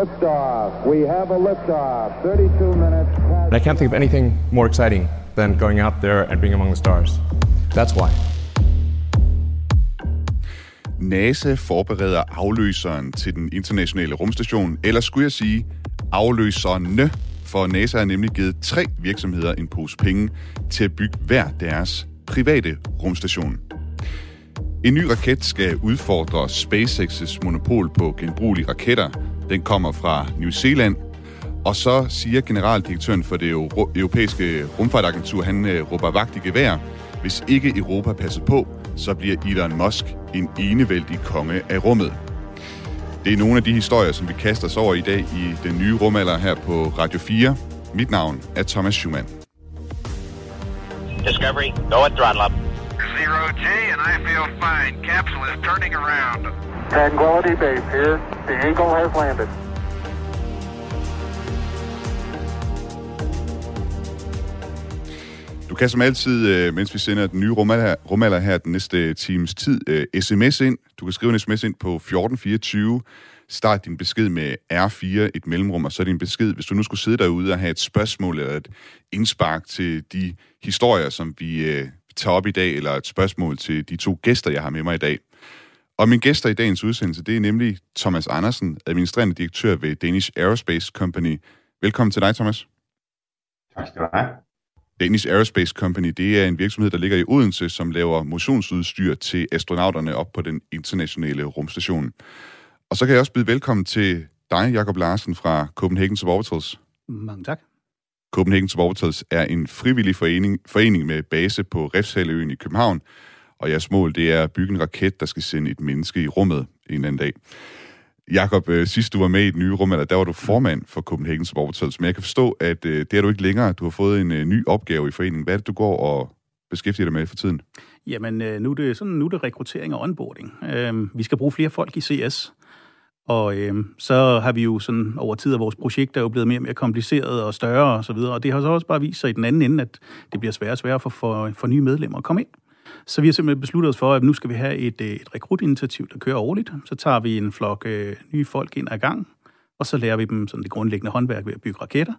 Liftoff. We have a liftoff. 32 minutes past. And I can't think of anything more exciting than going out there and being among the stars. That's why. NASA forbereder afløseren til den internationale rumstation, eller skulle jeg sige afløserne, for NASA har nemlig givet tre virksomheder en pose penge til at bygge hver deres private rumstation. En ny raket skal udfordre SpaceX's monopol på genbrugelige raketter. Den kommer fra New Zealand. Og så siger generaldirektøren for det europæiske rumfartagentur, han øh, råber vagt i gevær. Hvis ikke Europa passer på, så bliver Elon Musk en enevældig konge af rummet. Det er nogle af de historier, som vi kaster os over i dag i den nye rumalder her på Radio 4. Mit navn er Thomas Schumann. Discovery, go at throttle up. Zero G, and I feel fine. Capsule is turning around. Tranquility Base here. The Eagle has landed. Du kan som altid, øh, mens vi sender den nye rumalder, rumalder her den næste times tid, sms ind. Du kan skrive en sms ind på 1424. Start din besked med R4, et mellemrum, og så din besked, hvis du nu skulle sidde derude og have et spørgsmål eller et indspark til de historier, som vi tager op i dag, eller et spørgsmål til de to gæster, jeg har med mig i dag. Og min gæster i dagens udsendelse, det er nemlig Thomas Andersen, administrerende direktør ved Danish Aerospace Company. Velkommen til dig, Thomas. Tak skal du have. Danish Aerospace Company, det er en virksomhed, der ligger i Odense, som laver motionsudstyr til astronauterne op på den internationale rumstation. Og så kan jeg også byde velkommen til dig, Jakob Larsen fra Copenhagen Suborbitals. Mange tak. Copenhagen Supporters er en frivillig forening, forening med base på Refshaløen i København, og jeres mål det er at bygge en raket, der skal sende et menneske i rummet en eller anden dag. Jakob, øh, sidst du var med i den nye rum, eller der var du formand for Copenhagen Supporters, men jeg kan forstå, at øh, det er du ikke længere. Du har fået en øh, ny opgave i foreningen. Hvad er det, du går og beskæftiger dig med for tiden? Jamen, øh, nu er det, sådan, nu er det rekruttering og onboarding. Øhm, vi skal bruge flere folk i CS, og øh, så har vi jo sådan over tid, at vores projekt er jo blevet mere og mere kompliceret og større og så videre, og det har så også bare vist sig i den anden ende, at det bliver sværere og sværere for, for, for nye medlemmer at komme ind. Så vi har simpelthen besluttet os for, at nu skal vi have et, øh, et rekrutinitiativ, der kører årligt. Så tager vi en flok øh, nye folk ind ad gang, og så lærer vi dem sådan det grundlæggende håndværk ved at bygge raketter.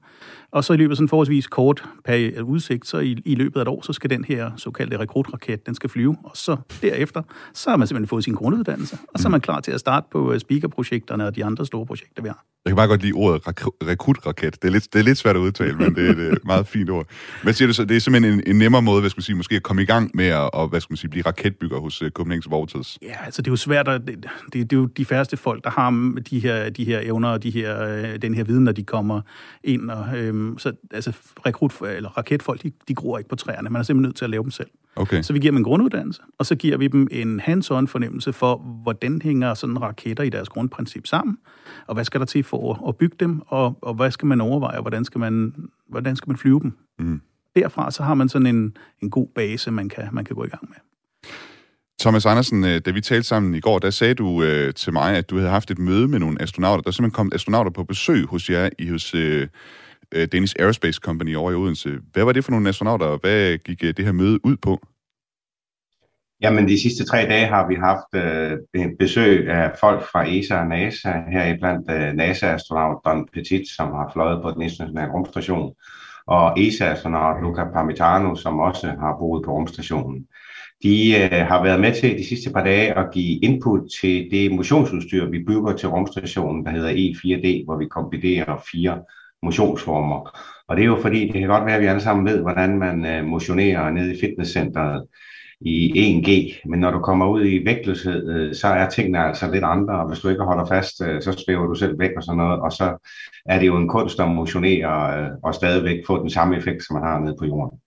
Og så i løbet af sådan forholdsvis kort periode udsigt, så i, i løbet af et år, så skal den her såkaldte rekrutraket, den skal flyve. Og så derefter, så har man simpelthen fået sin grunduddannelse, og så er man klar til at starte på øh, speakerprojekterne og de andre store projekter, vi har. Jeg kan bare godt lide ordet rekrutraket. Det er lidt, det er lidt svært at udtale, men det er et øh, meget fint ord. Hvad siger du så? Det er simpelthen en, en nemmere måde, hvad skal man sige, måske at komme i gang med at og, hvad skal man sige, blive raketbygger hos uh, Copenhagen Vortex. Ja, altså det er jo svært at... Det, det, det, er jo de færreste folk, der har de her, de her evner og de her, øh, den her viden, når de kommer ind. Og, øhm, så altså rekrut, eller raketfolk, de, de gror ikke på træerne. Man er simpelthen nødt til at lave dem selv. Okay. Så vi giver dem en grunduddannelse, og så giver vi dem en hands-on fornemmelse for, hvordan hænger sådan raketter i deres grundprincip sammen, og hvad skal der til for at bygge dem, og, og hvad skal man overveje, og hvordan skal man, hvordan skal man flyve dem. Mm. Derfra så har man sådan en, en god base, man kan, man kan gå i gang med. Thomas Andersen, øh, da vi talte sammen i går, der sagde du øh, til mig, at du havde haft et møde med nogle astronauter. Der er simpelthen kommet astronauter på besøg hos jer i hos øh, Øh, Danish Aerospace Company over i Odense. Hvad var det for nogle astronauter, og hvad gik øh, det her møde ud på? Jamen, de sidste tre dage har vi haft øh, besøg af folk fra ESA og NASA, her blandt øh, NASA-astronaut Don Petit, som har fløjet på den internationale rumstation, og ESA-astronaut Luca Parmitano, som også har boet på rumstationen. De øh, har været med til de sidste par dage at give input til det motionsudstyr, vi bygger til rumstationen, der hedder E4D, hvor vi kombinerer fire motionsformer. Og det er jo fordi, det kan godt være, at vi alle sammen ved, hvordan man øh, motionerer nede i fitnesscenteret i 1G, men når du kommer ud i vægtløshed, øh, så er tingene altså lidt andre, og hvis du ikke holder fast, øh, så svæver du selv væk og sådan noget, og så er det jo en kunst at motionere og stadigvæk få den samme effekt, som man har nede på jorden.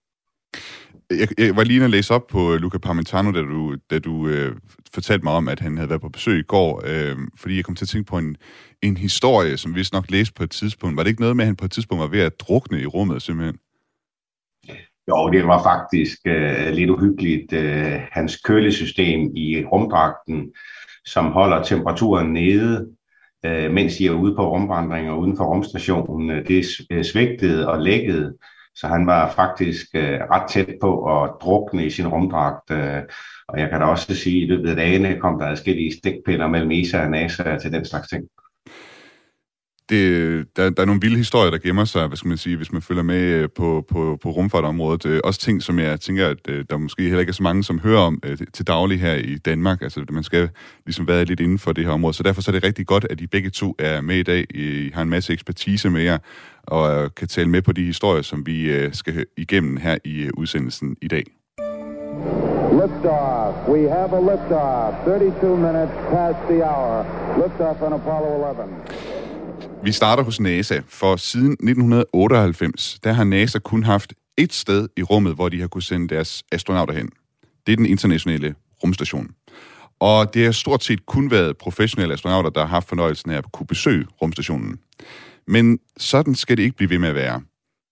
Jeg, jeg var lige at læse op på øh, Luca Parmentano, da du, da du øh, fortalte mig om, at han havde været på besøg i går, øh, fordi jeg kom til at tænke på en, en historie, som vi nok læste på et tidspunkt. Var det ikke noget med, at han på et tidspunkt var ved at drukne i rummet simpelthen? Jo, det var faktisk øh, lidt uhyggeligt. Øh, hans kølesystem i rumdragten, som holder temperaturen nede, øh, mens de er ude på rumvandringer uden for rumstationen, øh, det øh, svigtede og lækkede, så han var faktisk øh, ret tæt på at drukne i sin rumdragt. Øh, og jeg kan da også sige, at i løbet af dagene kom der adskillige stikpiller mellem ESA og NASA til den slags ting det, der, der er nogle vilde historier, der gemmer sig, hvad skal man sige, hvis man følger med øh, på, på, på rumfartområdet. Øh, også ting, som jeg tænker, at øh, der måske heller ikke er så mange, som hører om til daglig her i Danmark. Altså, man skal ligesom være lidt inden for det her område. Så derfor så er det rigtig godt, at I begge to er med i dag. I har en masse ekspertise med jer, og kan tale med på de historier, som vi skal igennem her i udsendelsen i dag. Liftoff. We have a liftoff. 32 minutes past the hour. Liftoff on Apollo 11. Vi starter hos NASA, for siden 1998, der har NASA kun haft et sted i rummet, hvor de har kunne sende deres astronauter hen. Det er den internationale rumstation. Og det har stort set kun været professionelle astronauter, der har haft fornøjelsen af at kunne besøge rumstationen. Men sådan skal det ikke blive ved med at være.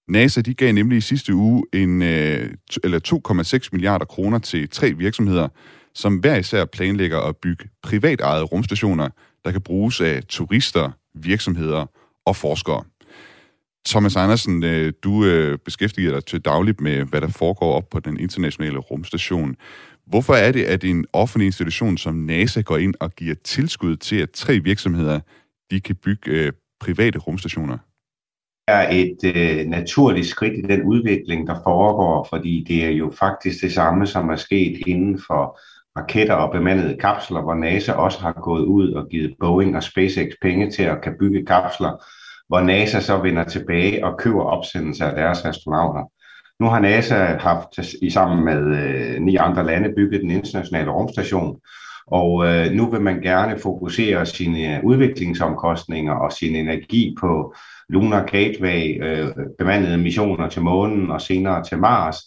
NASA de gav nemlig i sidste uge en, øh, eller 2,6 milliarder kroner til tre virksomheder, som hver især planlægger at bygge privatejede rumstationer, der kan bruges af turister, virksomheder og forskere. Thomas Andersen, øh, du øh, beskæftiger dig til dagligt med, hvad der foregår op på den internationale rumstation. Hvorfor er det, at en offentlig institution som NASA går ind og giver tilskud til, at tre virksomheder de kan bygge øh, private rumstationer? er et øh, naturligt skridt i den udvikling, der foregår, fordi det er jo faktisk det samme, som er sket inden for raketter og bemandede kapsler, hvor NASA også har gået ud og givet Boeing og SpaceX penge til at kan bygge kapsler, hvor NASA så vender tilbage og køber opsendelser af deres astronauter. Nu har NASA haft i sammen med øh, ni andre lande bygget den internationale rumstation, og øh, nu vil man gerne fokusere sine udviklingsomkostninger og sin energi på Lunar Gateway, øh, bemandede missioner til månen og senere til Mars,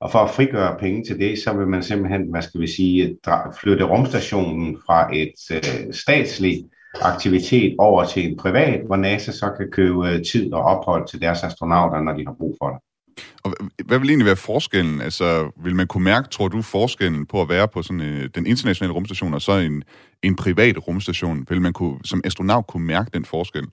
og for at frigøre penge til det, så vil man simpelthen, hvad skal vi sige, flytte rumstationen fra et øh, statsligt aktivitet over til en privat, hvor NASA så kan købe øh, tid og ophold til deres astronauter, når de har brug for det. Og hvad vil egentlig være forskellen? Altså, vil man kunne mærke, tror du, forskellen på at være på sådan øh, den internationale rumstation og så en, en privat rumstation? Vil man kunne, som astronaut kunne mærke den forskel?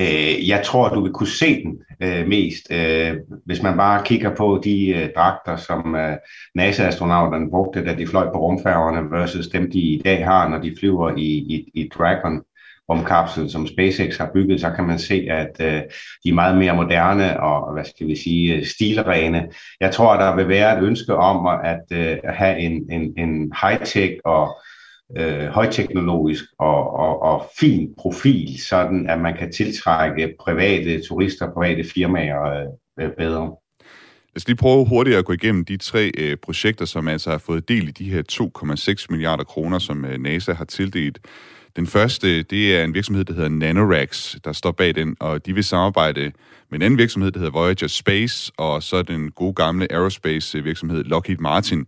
Øh, jeg tror, du vil kunne se den øh, mest, øh, hvis man bare kigger på de øh, dragter, som øh, NASA-astronauterne brugte, da de fløj på rumfærgerne, versus dem, de i dag har, når de flyver i, i, i Dragon rumkapsel, som SpaceX har bygget, så kan man se, at øh, de er meget mere moderne og, hvad skal vi sige, øh, stilrene. Jeg tror, der vil være et ønske om at, øh, at have en, en, en high-tech og øh, højteknologisk og, og, og fin profil, sådan at man kan tiltrække private turister, private firmaer øh, bedre. Lad os lige prøve hurtigt at gå igennem de tre øh, projekter, som altså har fået del i de her 2,6 milliarder kroner, som øh, NASA har tildelt. Den første, det er en virksomhed, der hedder Nanorax, der står bag den, og de vil samarbejde med en anden virksomhed, der hedder Voyager Space, og så den gode gamle aerospace øh, virksomhed Lockheed Martin.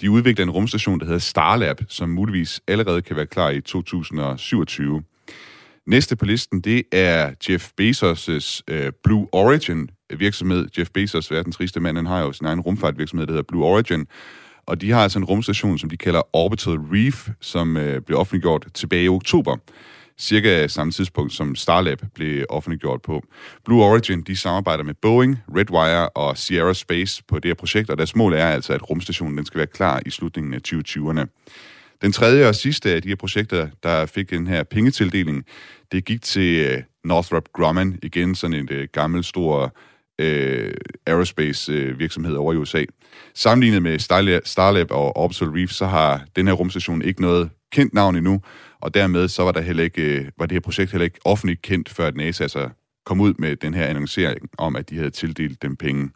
De udvikler en rumstation, der hedder Starlab, som muligvis allerede kan være klar i 2027. Næste på listen, det er Jeff Bezos' øh, Blue Origin virksomhed. Jeff Bezos, verdens rigeste mand, han har jo sin egen rumfartvirksomhed, der hedder Blue Origin. Og de har altså en rumstation, som de kalder Orbital Reef, som øh, blev offentliggjort tilbage i oktober cirka samme tidspunkt, som Starlab blev offentliggjort på. Blue Origin, de samarbejder med Boeing, Redwire og Sierra Space på det her projekt, og deres mål er altså, at rumstationen den skal være klar i slutningen af 2020'erne. Den tredje og sidste af de her projekter, der fik den her pengetildeling, det gik til øh, Northrop Grumman, igen sådan en øh, gammel, stor øh, aerospace-virksomhed øh, over i USA. Sammenlignet med Starlab og Orbital Reef, så har den her rumstation ikke noget kendt navn endnu, og dermed så var, der heller ikke, øh, var det her projekt heller ikke offentligt kendt, før at NASA altså kom ud med den her annoncering om, at de havde tildelt dem penge.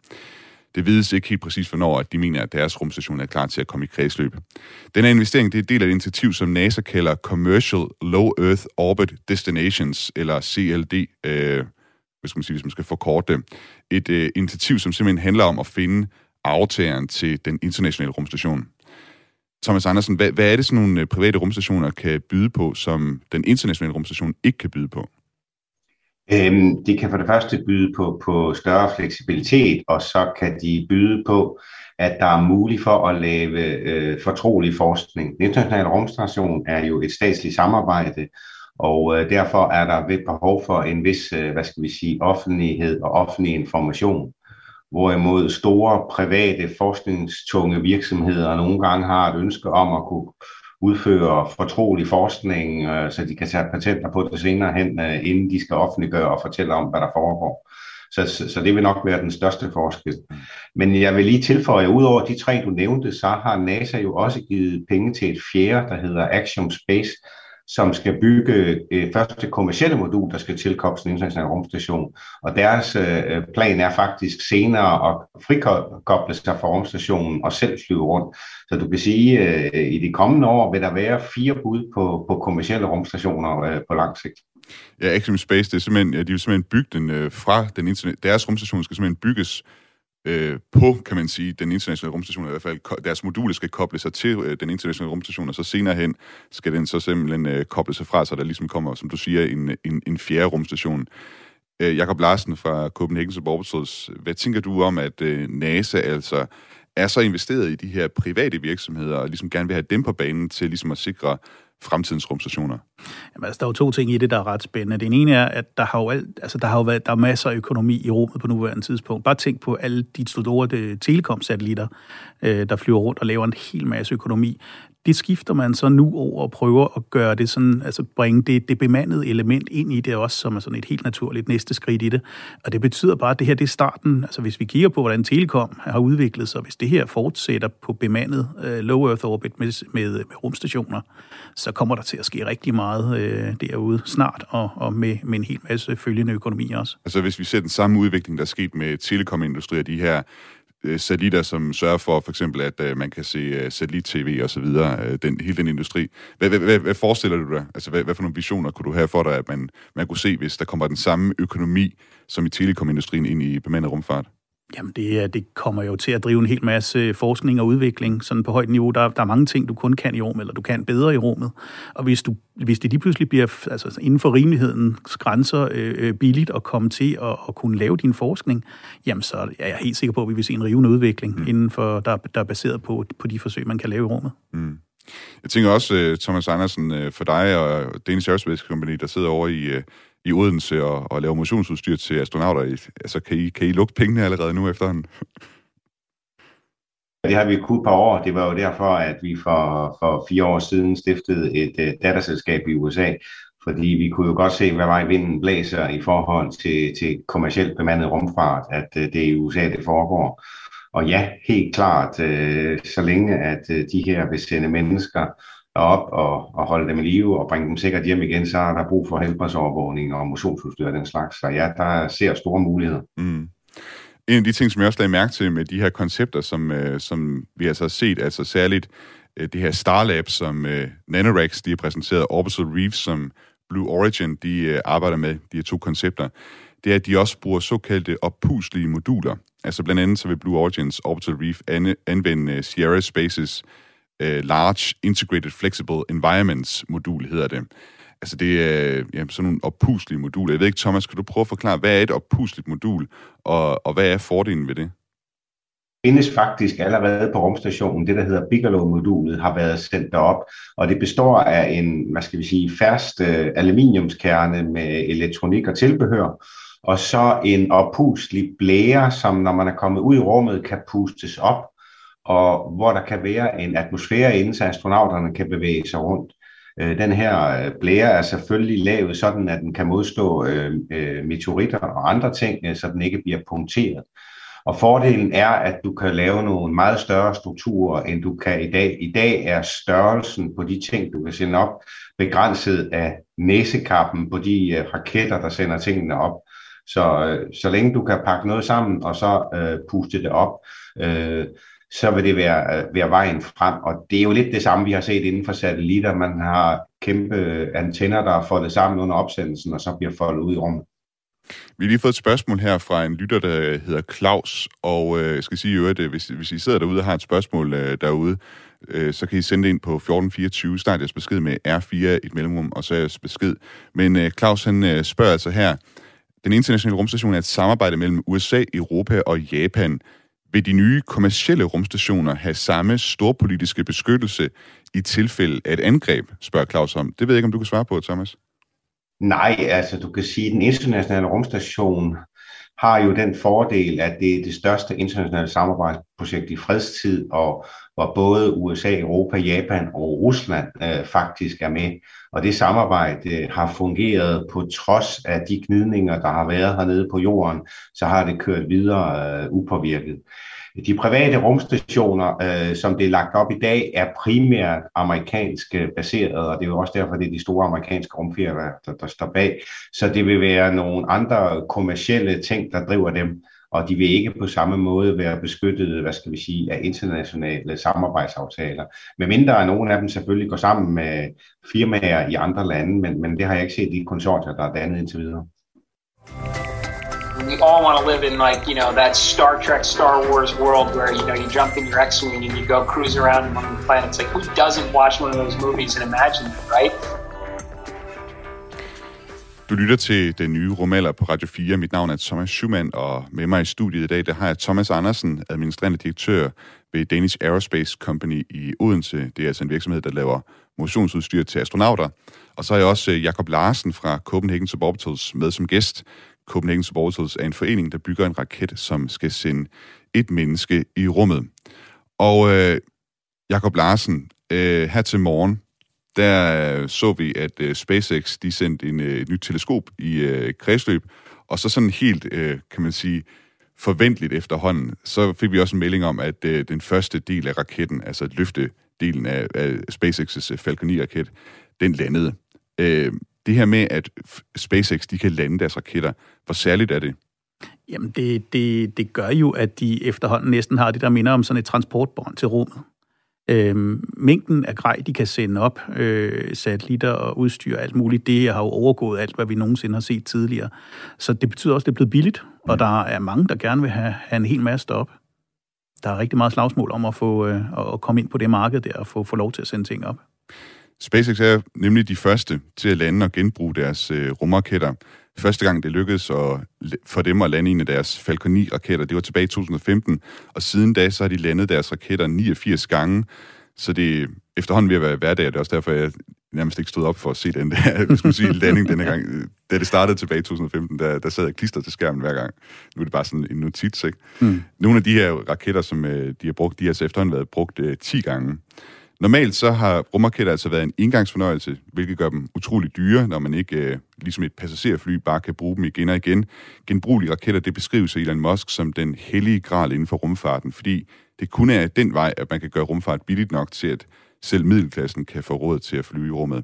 Det vides ikke helt præcis, hvornår at de mener, at deres rumstation er klar til at komme i kredsløb. Den her investering det er del af et initiativ, som NASA kalder Commercial Low Earth Orbit Destinations, eller CLD, øh, hvis man, sige, hvis man skal forkorte det. Et øh, initiativ, som simpelthen handler om at finde aftageren til den internationale rumstation. Thomas Andersen, hvad, hvad er det, sådan nogle øh, private rumstationer kan byde på, som den internationale rumstation ikke kan byde på? Øhm, de kan for det første byde på, på større fleksibilitet, og så kan de byde på, at der er muligt for at lave øh, fortrolig forskning. Den internationale rumstation er jo et statsligt samarbejde, og øh, derfor er der et behov for en vis, øh, hvad skal vi sige, offentlighed og offentlig information hvorimod store private forskningstunge virksomheder nogle gange har et ønske om at kunne udføre fortrolig forskning, øh, så de kan tage patenter på det senere hen, øh, inden de skal offentliggøre og fortælle om, hvad der foregår. Så, så, så det vil nok være den største forskel. Men jeg vil lige tilføje, at udover de tre, du nævnte, så har NASA jo også givet penge til et fjerde, der hedder Axiom Space, som skal bygge øh, det første kommercielle modul, der skal tilkobles den internationale rumstation. Og deres øh, plan er faktisk senere at frikoble sig fra rumstationen og selv flyve rundt. Så du kan sige, at øh, i de kommende år vil der være fire bud på, på kommercielle rumstationer øh, på lang sigt. Ja, Axiom Space, det er simpelthen, ja, de vil simpelthen bygge den øh, fra den internet. Deres rumstation skal simpelthen bygges øh, på, kan man sige, den internationale rumstation, i hvert fald deres module skal koble sig til øh, den internationale rumstation, og så senere hen skal den så simpelthen øh, koble sig fra, så der ligesom kommer, som du siger, en, en, en fjerde rumstation. Øh, Jakob Larsen fra Copenhagen Suborbitals, hvad tænker du om, at øh, NASA altså er så investeret i de her private virksomheder, og ligesom gerne vil have dem på banen til ligesom at sikre fremtidens rumstationer? Jamen, altså, der er jo to ting i det, der er ret spændende. Den ene er, at der har jo, alt, altså, der har jo været, der er masser af økonomi i rummet på nuværende tidspunkt. Bare tænk på alle de store øh, telekom-satellitter, øh, der flyver rundt og laver en hel masse økonomi det skifter man så nu over og prøver at gøre det sådan, altså bringe det, det bemandede element ind i det også, som er sådan et helt naturligt næste skridt i det. Og det betyder bare, at det her det er starten, altså hvis vi kigger på, hvordan Telekom har udviklet sig, hvis det her fortsætter på bemandet øh, low Earth orbit med, med, med rumstationer, så kommer der til at ske rigtig meget øh, derude snart, og, og med, med en hel masse følgende økonomi også. Altså hvis vi ser den samme udvikling, der er sket med telekomindustrien de her øh, satellitter, som sørger for for eksempel, at øh, man kan se øh, satellit-tv og så videre, øh, den, hele den industri. Hvad, hvad, hvad, hvad forestiller du dig? Altså, hvad, hvad for nogle visioner kunne du have for dig, at man, man kunne se, hvis der kommer den samme økonomi som i telekomindustrien ind i bemandet rumfart? Jamen, det, det kommer jo til at drive en hel masse forskning og udvikling sådan på højt niveau. Der, der er mange ting, du kun kan i rummet, eller du kan bedre i rummet. Og hvis, du, hvis det lige pludselig bliver altså, inden for rimelighedens grænser øh, øh, billigt at komme til at, at kunne lave din forskning, jamen så er jeg helt sikker på, at vi vil se en rivende udvikling, mm. inden for, der, der er baseret på, på de forsøg, man kan lave i rummet. Mm. Jeg tænker også, øh, Thomas Andersen, øh, for dig og Danish Aerospace Company, der sidder over i i Odense og, og lave motionsudstyr til astronauter. Altså, kan I, kan I lugte pengene allerede nu efterhånden? Det har vi kunnet par år. Det var jo derfor, at vi for, for fire år siden stiftede et uh, datterselskab i USA, fordi vi kunne jo godt se, hvad vej vinden blæser i forhold til, til kommercielt bemandet rumfart, at uh, det er i USA, det foregår. Og ja, helt klart, uh, så længe at uh, de her vil sende mennesker op og, og holde dem i live og bringe dem sikkert hjem igen, så er der brug for helbredsovervågning og motionsudstyr og den slags. Så ja, der ser store muligheder. Mm. En af de ting, som jeg også lagde mærke til med de her koncepter, som, øh, som vi altså har set, altså særligt øh, det her Starlab, som øh, Nanorex de har præsenteret, Orbital Reef, som Blue Origin de øh, arbejder med, de her to koncepter, det er, at de også bruger såkaldte oppuslige moduler. Altså blandt andet så vil Blue Origins Orbital Reef anvende øh, Sierra Spaces uh, Large Integrated Flexible Environments modul, hedder det. Altså det er jamen, sådan nogle oppuslige moduler. Jeg ved ikke, Thomas, kan du prøve at forklare, hvad er et oppusligt modul, og, og hvad er fordelen ved det? findes faktisk allerede på rumstationen. Det, der hedder Bigelow-modulet, har været sendt derop, og det består af en, hvad skal vi sige, fast øh, aluminiumskerne med elektronik og tilbehør, og så en oppustelig blære, som når man er kommet ud i rummet, kan pustes op, og hvor der kan være en atmosfære inden, så astronauterne kan bevæge sig rundt. Øh, den her øh, blære er selvfølgelig lavet sådan, at den kan modstå øh, øh meteoritter og andre ting, så den ikke bliver punkteret. Og fordelen er, at du kan lave nogle meget større strukturer, end du kan i dag. I dag er størrelsen på de ting, du kan sende op, begrænset af næsekappen på de raketter, der sender tingene op. Så, så længe du kan pakke noget sammen og så øh, puste det op, øh, så vil det være, være vejen frem. Og det er jo lidt det samme, vi har set inden for satellitter. Man har kæmpe antenner, der er foldet sammen under opsendelsen, og så bliver foldet ud i rummet. Vi har lige fået et spørgsmål her fra en lytter, der hedder Claus, og øh, jeg skal sige i øvrigt, øh, hvis, hvis I sidder derude og har et spørgsmål øh, derude, øh, så kan I sende det ind på 1424, start jeres besked med R4 et mellemrum, og så jeres besked. Men øh, Claus han øh, spørger altså her, den internationale rumstation er et samarbejde mellem USA, Europa og Japan. Vil de nye kommercielle rumstationer have samme storpolitiske beskyttelse i tilfælde af et angreb, spørger Claus om. Det ved jeg ikke, om du kan svare på, Thomas. Nej, altså du kan sige, at den internationale rumstation har jo den fordel, at det er det største internationale samarbejdsprojekt i fredstid, og hvor både USA, Europa, Japan og Rusland øh, faktisk er med. Og det samarbejde øh, har fungeret på trods af de gnidninger, der har været hernede på jorden, så har det kørt videre øh, upåvirket. De private rumstationer, øh, som det er lagt op i dag, er primært amerikansk baseret, og det er jo også derfor, det er de store amerikanske rumfirmaer, der, der står bag. Så det vil være nogle andre kommercielle ting, der driver dem, og de vil ikke på samme måde være beskyttet, hvad skal vi sige, af internationale samarbejdsaftaler. Med mindre at nogen af dem selvfølgelig går sammen med firmaer i andre lande, men, men det har jeg ikke set i konsortier, der er dannet indtil videre we all want to live in like you know that Star Trek, Star Wars world where you know you jump in your X-wing and you go cruise around among the planets. Like who doesn't watch one of those movies and imagine that, right? Du lytter til den nye Romaller på Radio 4. Mit navn er Thomas Schumann, og med mig i studiet i dag, der har jeg Thomas Andersen, administrerende direktør ved Danish Aerospace Company i Odense. Det er altså en virksomhed, der laver motionsudstyr til astronauter. Og så har jeg også øh, Jakob Larsen fra Copenhagen Suborbitals med som gæst. Copenhagen Supporters er en forening, der bygger en raket, som skal sende et menneske i rummet. Og øh, Jakob Larsen, øh, her til morgen, der øh, så vi, at øh, SpaceX de sendte en, øh, et nyt teleskop i øh, kredsløb, og så sådan helt, øh, kan man sige, forventeligt efterhånden, så fik vi også en melding om, at øh, den første del af raketten, altså løftedelen af, af SpaceX's øh, Falcon 9-raket, den landede. Øh, det her med, at SpaceX de kan lande deres raketter, hvor særligt er det? Jamen, det, det, det gør jo, at de efterhånden næsten har det, der minder om sådan et transportbånd til rummet. Øhm, mængden af grej, de kan sende op, øh, satellitter og udstyr og alt muligt, det har jo overgået alt, hvad vi nogensinde har set tidligere. Så det betyder også, at det er blevet billigt, og der er mange, der gerne vil have, have en hel masse op. Der er rigtig meget slagsmål om at, få, øh, at komme ind på det marked der og få, få lov til at sende ting op. SpaceX er nemlig de første til at lande og genbruge deres øh, rumraketter. Første gang det lykkedes at, for dem at lande en af deres Falcon 9-raketter, det var tilbage i 2015, og siden da så har de landet deres raketter 89 gange, så det er efterhånden ved at være hverdag, det er også derfor, jeg nærmest ikke stod op for at se den der skal sige, landing denne gang. Da det startede tilbage i 2015, der, der sad jeg klister til skærmen hver gang. Nu er det bare sådan en notits, ikke? Mm. Nogle af de her raketter, som øh, de har brugt, de har altså efterhånden været brugt uh, 10 gange. Normalt så har rumraketter altså været en indgangsfornøjelse, hvilket gør dem utrolig dyre, når man ikke, øh, ligesom et passagerfly, bare kan bruge dem igen og igen. Genbrugelige raketter, det beskrives af Elon Musk som den hellige gral inden for rumfarten, fordi det kun er den vej, at man kan gøre rumfart billigt nok til, at selv middelklassen kan få råd til at flyve i rummet.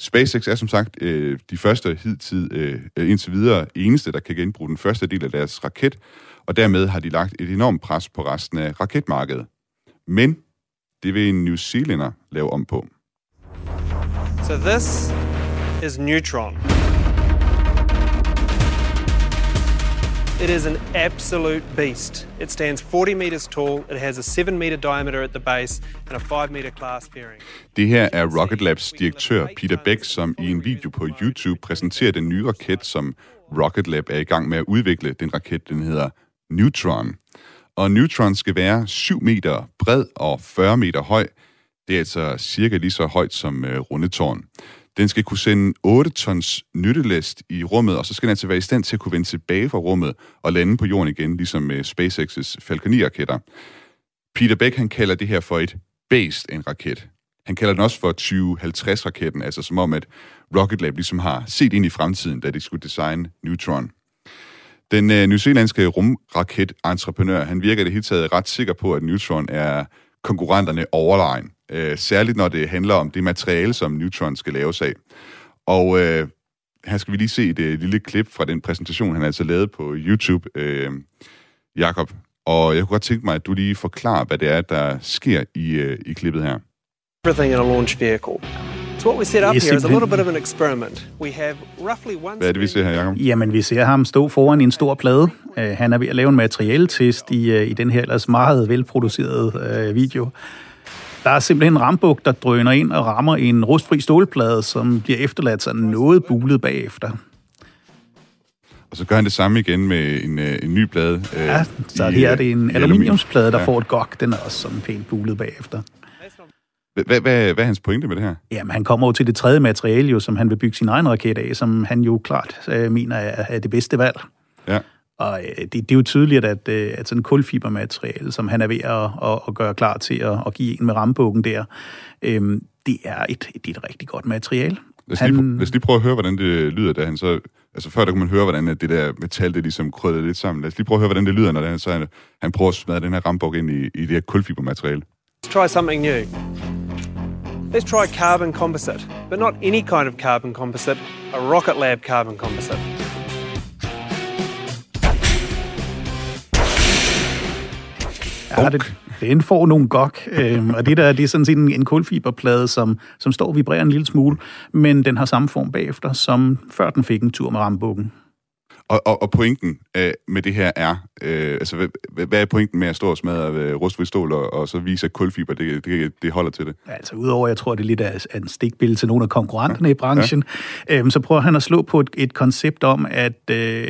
SpaceX er som sagt øh, de første hidtid, øh, indtil videre eneste, der kan genbruge den første del af deres raket, og dermed har de lagt et enormt pres på resten af raketmarkedet. Men det vil en New Zealander lave om på. So this is Neutron. It is an absolute beast. It stands 40 meters tall, it has a 7 meter diameter at the base, and a 5 meter class fairing. Det her er Rocket Labs direktør Peter Beck, som i en video på YouTube præsenterer den nye raket, som Rocket Lab er i gang med at udvikle. Den raket, den hedder Neutron og Neutron skal være 7 meter bred og 40 meter høj. Det er altså cirka lige så højt som øh, rundetårn. Den skal kunne sende 8 tons nyttelæst i rummet, og så skal den altså være i stand til at kunne vende tilbage fra rummet og lande på jorden igen, ligesom med SpaceX's Falcon 9-raketter. Peter Beck han kalder det her for et based en raket. Han kalder den også for 2050-raketten, altså som om, at Rocket Lab ligesom har set ind i fremtiden, da de skulle designe Neutron. Den øh, nyzealandske rumraket-entreprenør, han virker det hele taget ret sikker på, at Neutron er konkurrenterne overlegen. Øh, særligt når det handler om det materiale, som Neutron skal laves af. Og øh, her skal vi lige se et øh, lille klip fra den præsentation, han altså lavede på YouTube, øh, Jakob. Og jeg kunne godt tænke mig, at du lige forklarer, hvad det er, der sker i, øh, i klippet her. Everything in a launch vehicle. So what we set up here is a little bit of an experiment. We have roughly one Hvad er det, vi ser her, Jacob? Jamen, vi ser ham stå foran en stor plade. Uh, han er ved at lave en materialetest i, uh, i den her ellers meget velproducerede uh, video. Der er simpelthen en rambuk, der drøner ind og rammer en rustfri stålplade, som bliver efterladt sådan noget bulet bagefter. Og så gør han det samme igen med en, en ny plade. Ja, så i, her er det en aluminiumsplade, der ja. får et gok. Den er også sådan pænt bulet bagefter. Hvad, hvad, hvad er hans pointe med det her? Jamen, han kommer jo til det tredje materiale, jo, som han vil bygge sin egen raket af, som han jo klart øh, mener er, er det bedste valg. Ja. Og øh, det, det er jo tydeligt, at, øh, at sådan kulfibermateriale, som han er ved at, at, at gøre klar til at, at give en med rambukken der, øh, det, er et, det er et rigtig godt materiale. Lad os, han... lige, lad os lige prøve at høre, hvordan det lyder, da han så... Altså før, der kunne man høre, hvordan det der metal, det ligesom krødede lidt sammen. Lad os lige prøve at høre, hvordan det lyder, når han, så han, han prøver at smadre den her rambuk ind i, i det her kulfibermateriale. Let's try something new. Let's try carbon composite, but not any kind of carbon composite, a Rocket Lab carbon composite. Ja, det, den får nogle gok, øhm, og det der det er sådan set en, en kulfiberplade, som, som står og vibrerer en lille smule, men den har samme form bagefter, som før den fik en tur med rambukken. Og, og, og pointen øh, med det her er, øh, altså hvad, hvad er pointen med at stå og smadre øh, rustfri stål og, og så vise, at kulfiber, det, det, det holder til det? Altså udover, jeg tror, det er lidt af, af en stikbillede til nogle af konkurrenterne ja. i branchen, ja. øhm, så prøver han at slå på et, et koncept om, at, øh,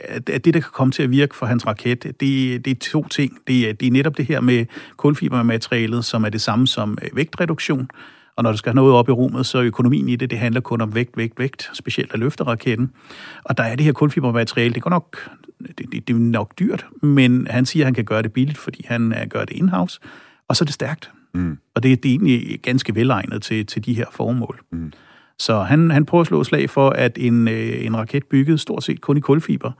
at, at det, der kan komme til at virke for hans raket, det, det er to ting. Det er, det er netop det her med kulfibermaterialet, som er det samme som øh, vægtreduktion, og når du skal have noget op i rummet, så er økonomien i det, det handler kun om vægt, vægt, vægt, specielt at løfte raketten. Og der er det her kulfibermateriale, det går nok, det, det, det er nok dyrt, men han siger, at han kan gøre det billigt, fordi han uh, gør det in-house, og så er det stærkt. Mm. Og det, det er egentlig ganske velegnet til, til de her formål. Mm. Så han, han prøver at slå slag for, at en, øh, en raket bygget stort set kun i kulfiber,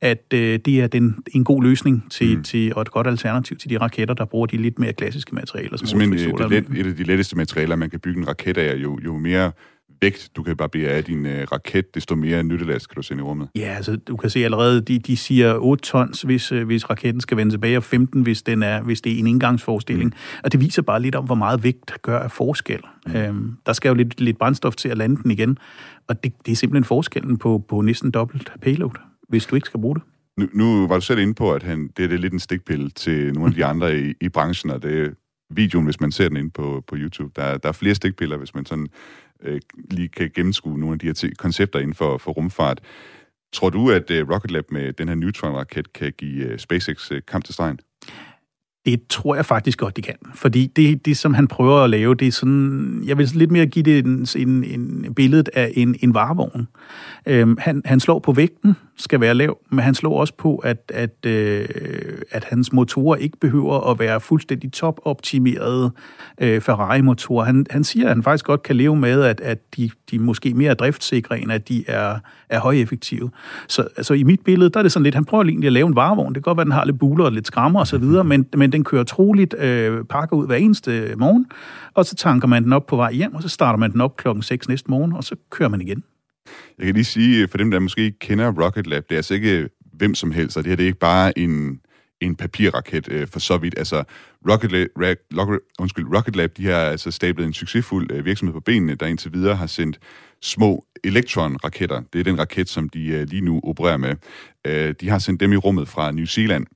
at øh, det er den, en god løsning til, mm. til, og et godt alternativ til de raketter, der bruger de lidt mere klassiske materialer. Som det er det let, et af de letteste materialer, man kan bygge en raket af, jo, jo mere vægt, du kan bare bede af din øh, raket, desto mere nyttelast kan du sende i rummet. Ja, altså du kan se allerede, de, de siger 8 tons, hvis, øh, hvis raketten skal vende tilbage, og 15, hvis, den er, hvis det er en indgangsforestilling. Mm. Og det viser bare lidt om, hvor meget vægt gør af forskel. Mm. Øhm, der skal jo lidt, lidt brændstof til at lande den igen, og det, det er simpelthen forskellen på, på næsten dobbelt payload, hvis du ikke skal bruge det. Nu, nu var du selv inde på, at han, det, er, det er lidt en stikpille til nogle af de andre i, i branchen, og det videoen, hvis man ser den inde på, på YouTube. Der, der er flere stikpiller, hvis man sådan øh, lige kan gennemskue nogle af de her koncepter inden for, for rumfart. Tror du, at øh, Rocket Lab med den her Neutron-raket kan give øh, SpaceX øh, kamp til stregen? Det tror jeg faktisk godt, de kan. Fordi det, det, som han prøver at lave, det er sådan... Jeg vil lidt mere give det en, en, en billede af en, en varevogn. Øhm, han, han slår på vægten, skal være lav, men han slår også på, at, at, øh, at hans motorer ikke behøver at være fuldstændig topoptimerede øh, Ferrari-motorer. Han, han siger, at han faktisk godt kan leve med, at, at de, de måske mere er driftsikre, end at de er, er højeffektive. Så altså, i mit billede, der er det sådan lidt, han prøver egentlig at lave en varevogn. Det kan godt være, at den har lidt buler og lidt skrammer osv., men, men den kører troligt øh, pakker ud hver eneste morgen, og så tanker man den op på vej hjem, og så starter man den op klokken 6 næste morgen, og så kører man igen. Jeg kan lige sige, øh, for dem, der måske ikke kender Rocket Lab, det er altså ikke øh, hvem som helst, og det her det er ikke bare en, en papirraket øh, for så vidt. Altså, Rocket Lab, Rocket, undskyld, Rocket Lab, de har altså stablet en succesfuld øh, virksomhed på benene, der indtil videre har sendt små elektronraketter. Det er den raket, som de øh, lige nu opererer med. Øh, de har sendt dem i rummet fra New Zealand.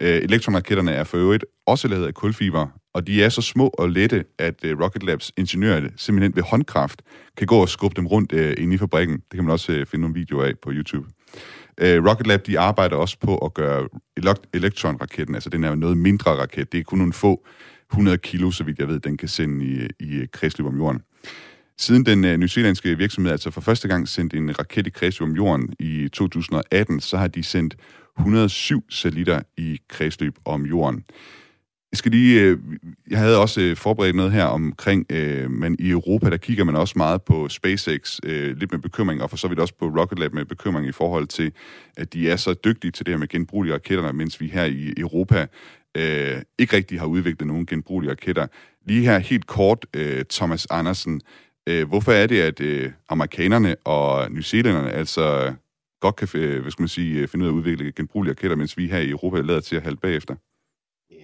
Øh, elektronraketterne er for øvrigt også lavet af kulfiber, og de er så små og lette, at øh, Rocket Labs ingeniører simpelthen ved håndkraft kan gå og skubbe dem rundt øh, inde i fabrikken. Det kan man også øh, finde nogle videoer af på YouTube. Øh, Rocket Lab de arbejder også på at gøre Electron-raketten, altså den er jo noget mindre raket, det er kun nogle få 100 kilo, så vidt jeg ved, den kan sende i, i øh, kredsløb om jorden. Siden den øh, nyzealandske virksomhed altså for første gang sendte en raket i kredsløb om jorden i 2018, så har de sendt 107 satellitter i kredsløb om jorden. Jeg skal lige, øh, jeg havde også øh, forberedt noget her omkring, øh, men i Europa, der kigger man også meget på SpaceX, øh, lidt med bekymring, og for så vidt også på Rocket Lab med bekymring i forhold til, at de er så dygtige til det her med genbrugelige raketter, mens vi her i Europa øh, ikke rigtig har udviklet nogen genbrugelige raketter. Lige her helt kort, øh, Thomas Andersen, øh, hvorfor er det, at øh, amerikanerne og nyzealanderne altså godt kan øh, hvad skal man sige, øh, finde ud af at udvikle genbrugelige raketter, mens vi her i Europa lader til at halde bagefter?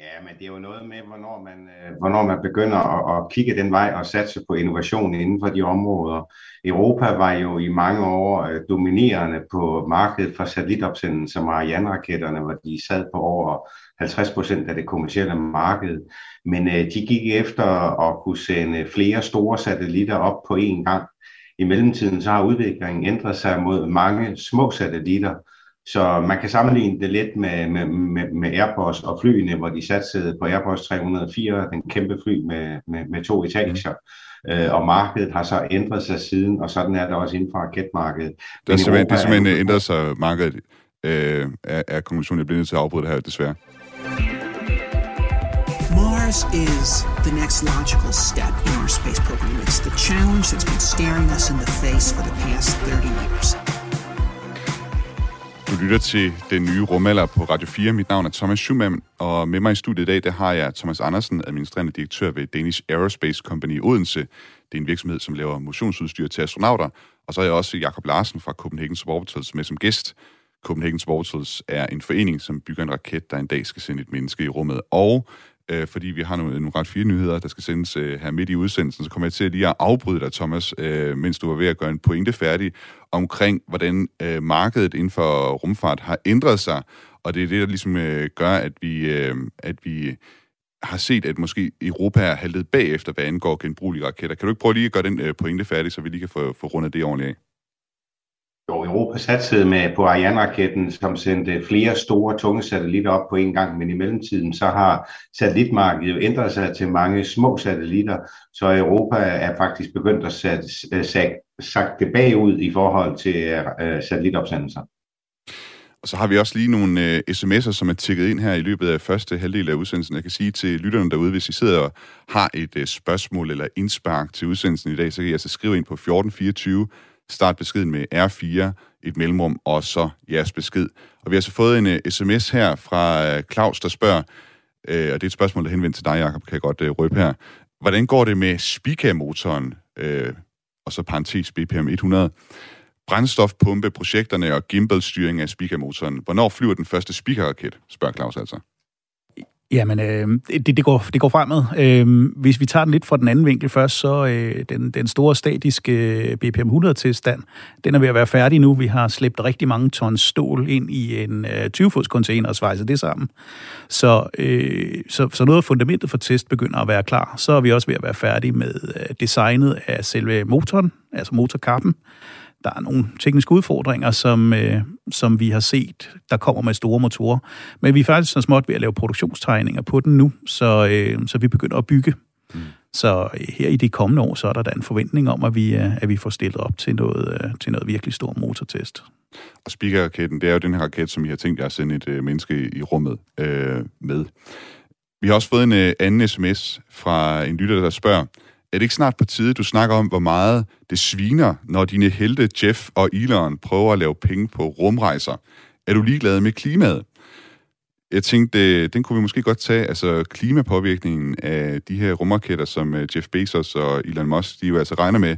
Ja, men det er jo noget med, hvornår man, øh, hvornår man begynder at, at kigge den vej og satse på innovation inden for de områder. Europa var jo i mange år øh, dominerende på markedet for satellitopsendelser, Marianne-raketterne, hvor de sad på over 50 procent af det kommercielle marked. Men øh, de gik efter at kunne sende flere store satellitter op på én gang. I mellemtiden så har udviklingen ændret sig mod mange små satellitter, så man kan sammenligne det lidt med, med, med, med Airbus og flyene, hvor de satte på Airbus 304, den kæmpe fly med, med, med to etager. Mm. Øh, og markedet har så ændret sig siden, og sådan er det også inden for raketmarkedet. Det er simpelthen, det er simpelthen ændret sig markedet. øh, er, er konklusionen. Jeg bliver nødt til at afbryde det her, desværre. Mars is the next logical step in our space program. It's the challenge that's been staring us in the face for the past 30 years. Du lytter til den nye rumalder på Radio 4. Mit navn er Thomas Schumann, og med mig i studiet i dag, der har jeg Thomas Andersen, administrerende direktør ved Danish Aerospace Company i Odense. Det er en virksomhed, som laver motionsudstyr til astronauter. Og så er jeg også Jakob Larsen fra Copenhagen Suborbitals med som gæst. Copenhagen Suborbitals er en forening, som bygger en raket, der en dag skal sende et menneske i rummet. Og øh, fordi vi har nogle, øh, nogle ret fire nyheder, der skal sendes øh, her midt i udsendelsen, så kommer jeg til lige at afbryde dig, Thomas, øh, mens du var ved at gøre en pointe færdig omkring, hvordan øh, markedet inden for rumfart har ændret sig, og det er det, der ligesom øh, gør, at vi, øh, at vi har set, at måske Europa er haltet bagefter, hvad angår genbrugelige raketter. Kan du ikke prøve lige at gøre den øh, pointe færdig, så vi lige kan få, få rundet det ordentligt af? Jo, Europa satsede med på Ariane-raketten, som sendte flere store, tunge satellitter op på en gang, men i mellemtiden så har satellitmarkedet jo ændret sig til mange små satellitter, så Europa er faktisk begyndt at sætte, øh, sagte bagud i forhold til uh, satellitopsendelser. Og så har vi også lige nogle uh, sms'er, som er tikket ind her i løbet af første halvdel af udsendelsen. Jeg kan sige til lytterne derude, hvis I sidder og har et uh, spørgsmål eller indspark til udsendelsen i dag, så kan I altså skrive ind på 1424 Start beskeden med R4, et mellemrum, og så jeres besked. Og vi har så fået en øh, uh, sms her fra uh, Claus, der spørger, uh, og det er et spørgsmål, der henvendt til dig, Jacob, kan jeg godt uh, røbe her. Hvordan går det med Spica-motoren, uh, og så parentes BPM 100, brændstofpumpe-projekterne og gimbal-styring af Spica-motoren? Hvornår flyver den første Spica-raket, spørger Claus altså. Jamen, øh, det, det, går, det går fremad. Øh, hvis vi tager den lidt fra den anden vinkel først, så øh, den, den store statiske øh, BPM 100-tilstand, den er ved at være færdig nu. Vi har slæbt rigtig mange tons stål ind i en øh, 20-fods container og svejset det sammen. Så, øh, så, så noget af fundamentet for test begynder at være klar. Så er vi også ved at være færdige med øh, designet af selve motoren, altså motorkappen der er nogle tekniske udfordringer, som, øh, som vi har set, der kommer med store motorer. Men vi er faktisk så småt ved at lave produktionstegninger på den nu, så, øh, så vi begynder at bygge. Mm. Så øh, her i de kommende år, så er der da en forventning om, at vi, øh, at vi får stillet op til noget, øh, til noget virkelig stor motortest. Og Spica-raketten, det er jo den her raket, som I har tænkt jer at sende et øh, menneske i rummet øh, med. Vi har også fået en øh, anden sms fra en lytter, der spørger, er det ikke snart på tide, du snakker om, hvor meget det sviner, når dine helte Jeff og Elon prøver at lave penge på rumrejser? Er du ligeglad med klimaet? Jeg tænkte, øh, den kunne vi måske godt tage, altså klimapåvirkningen af de her rumraketter, som øh, Jeff Bezos og Elon Musk, de jo altså regner med,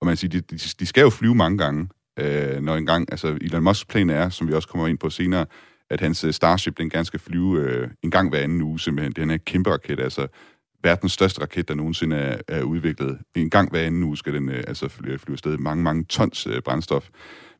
og man siger, de, de skal jo flyve mange gange, øh, når en gang, altså Elon Musks plan er, som vi også kommer ind på senere, at hans øh, Starship, den gerne skal flyve øh, en gang hver anden uge, simpelthen. Den er kæmpe raket, altså verdens største raket, der nogensinde er, er udviklet. En gang hver anden uge skal den øh, altså flyve, flyve afsted mange, mange tons øh, brændstof.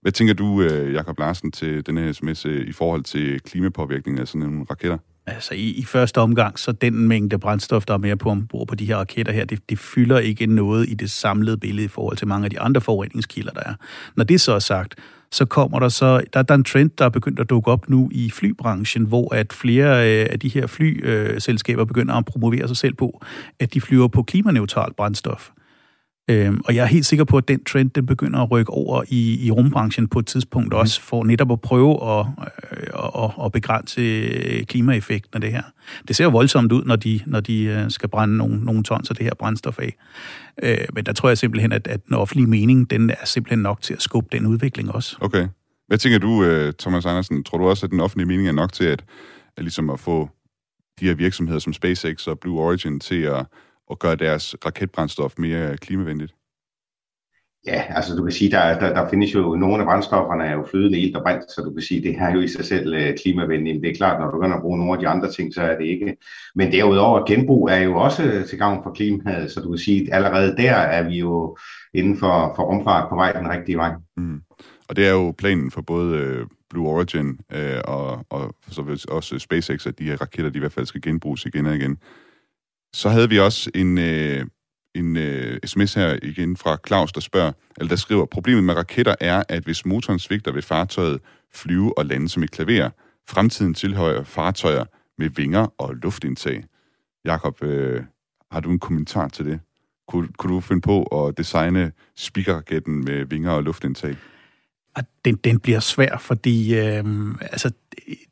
Hvad tænker du, øh, Jakob Larsen, til den her sms øh, i forhold til klimapåvirkningen af sådan nogle raketter? Altså i, i første omgang, så den mængde brændstof, der er mere på ombord på de her raketter her, det, det fylder ikke noget i det samlede billede i forhold til mange af de andre forureningskilder, der er. Når det så er sagt, så kommer der så, der, der er en trend, der er begyndt at dukke op nu i flybranchen, hvor at flere øh, af de her flyselskaber begynder at promovere sig selv på, at de flyver på klimaneutralt brændstof. Øhm, og jeg er helt sikker på, at den trend, den begynder at rykke over i, i rumbranchen på et tidspunkt mm. også, for netop at prøve at, øh, at, at begrænse klimaeffekten af det her. Det ser voldsomt ud, når de, når de øh, skal brænde nogle, nogle tons af det her brændstof af. Øh, men der tror jeg simpelthen, at, at den offentlige mening, den er simpelthen nok til at skubbe den udvikling også. Okay. Hvad tænker du, øh, Thomas Andersen? Tror du også, at den offentlige mening er nok til at, at, ligesom at få de her virksomheder som SpaceX og Blue Origin til at at gøre deres raketbrændstof mere klimavenligt? Ja, altså du kan sige, der, der, der findes jo, nogle af brændstofferne er jo flydende ilt og brint, så du kan sige, det her er jo i sig selv uh, klimavenligt. Det er klart, når du begynder at bruge nogle af de andre ting, så er det ikke. Men derudover, genbrug er jo også til gavn for klimaet, så du kan sige, at allerede der er vi jo inden for, for rumfart på vej den rigtige vej. Mm. Og det er jo planen for både øh, Blue Origin øh, og, og så også SpaceX, at de her raketter, de i hvert fald skal genbruges igen og igen. Så havde vi også en, øh, en øh, sms her igen fra Claus, der spørger, eller der skriver, problemet med raketter er, at hvis motoren svigter, vil fartøjet flyve og lande som et klaver. Fremtiden tilhører fartøjer med vinger og luftindtag. Jakob, øh, har du en kommentar til det? Kunne, kunne du finde på at designe speakerraketten med vinger og luftindtag? Den, den bliver svær, fordi øh, altså,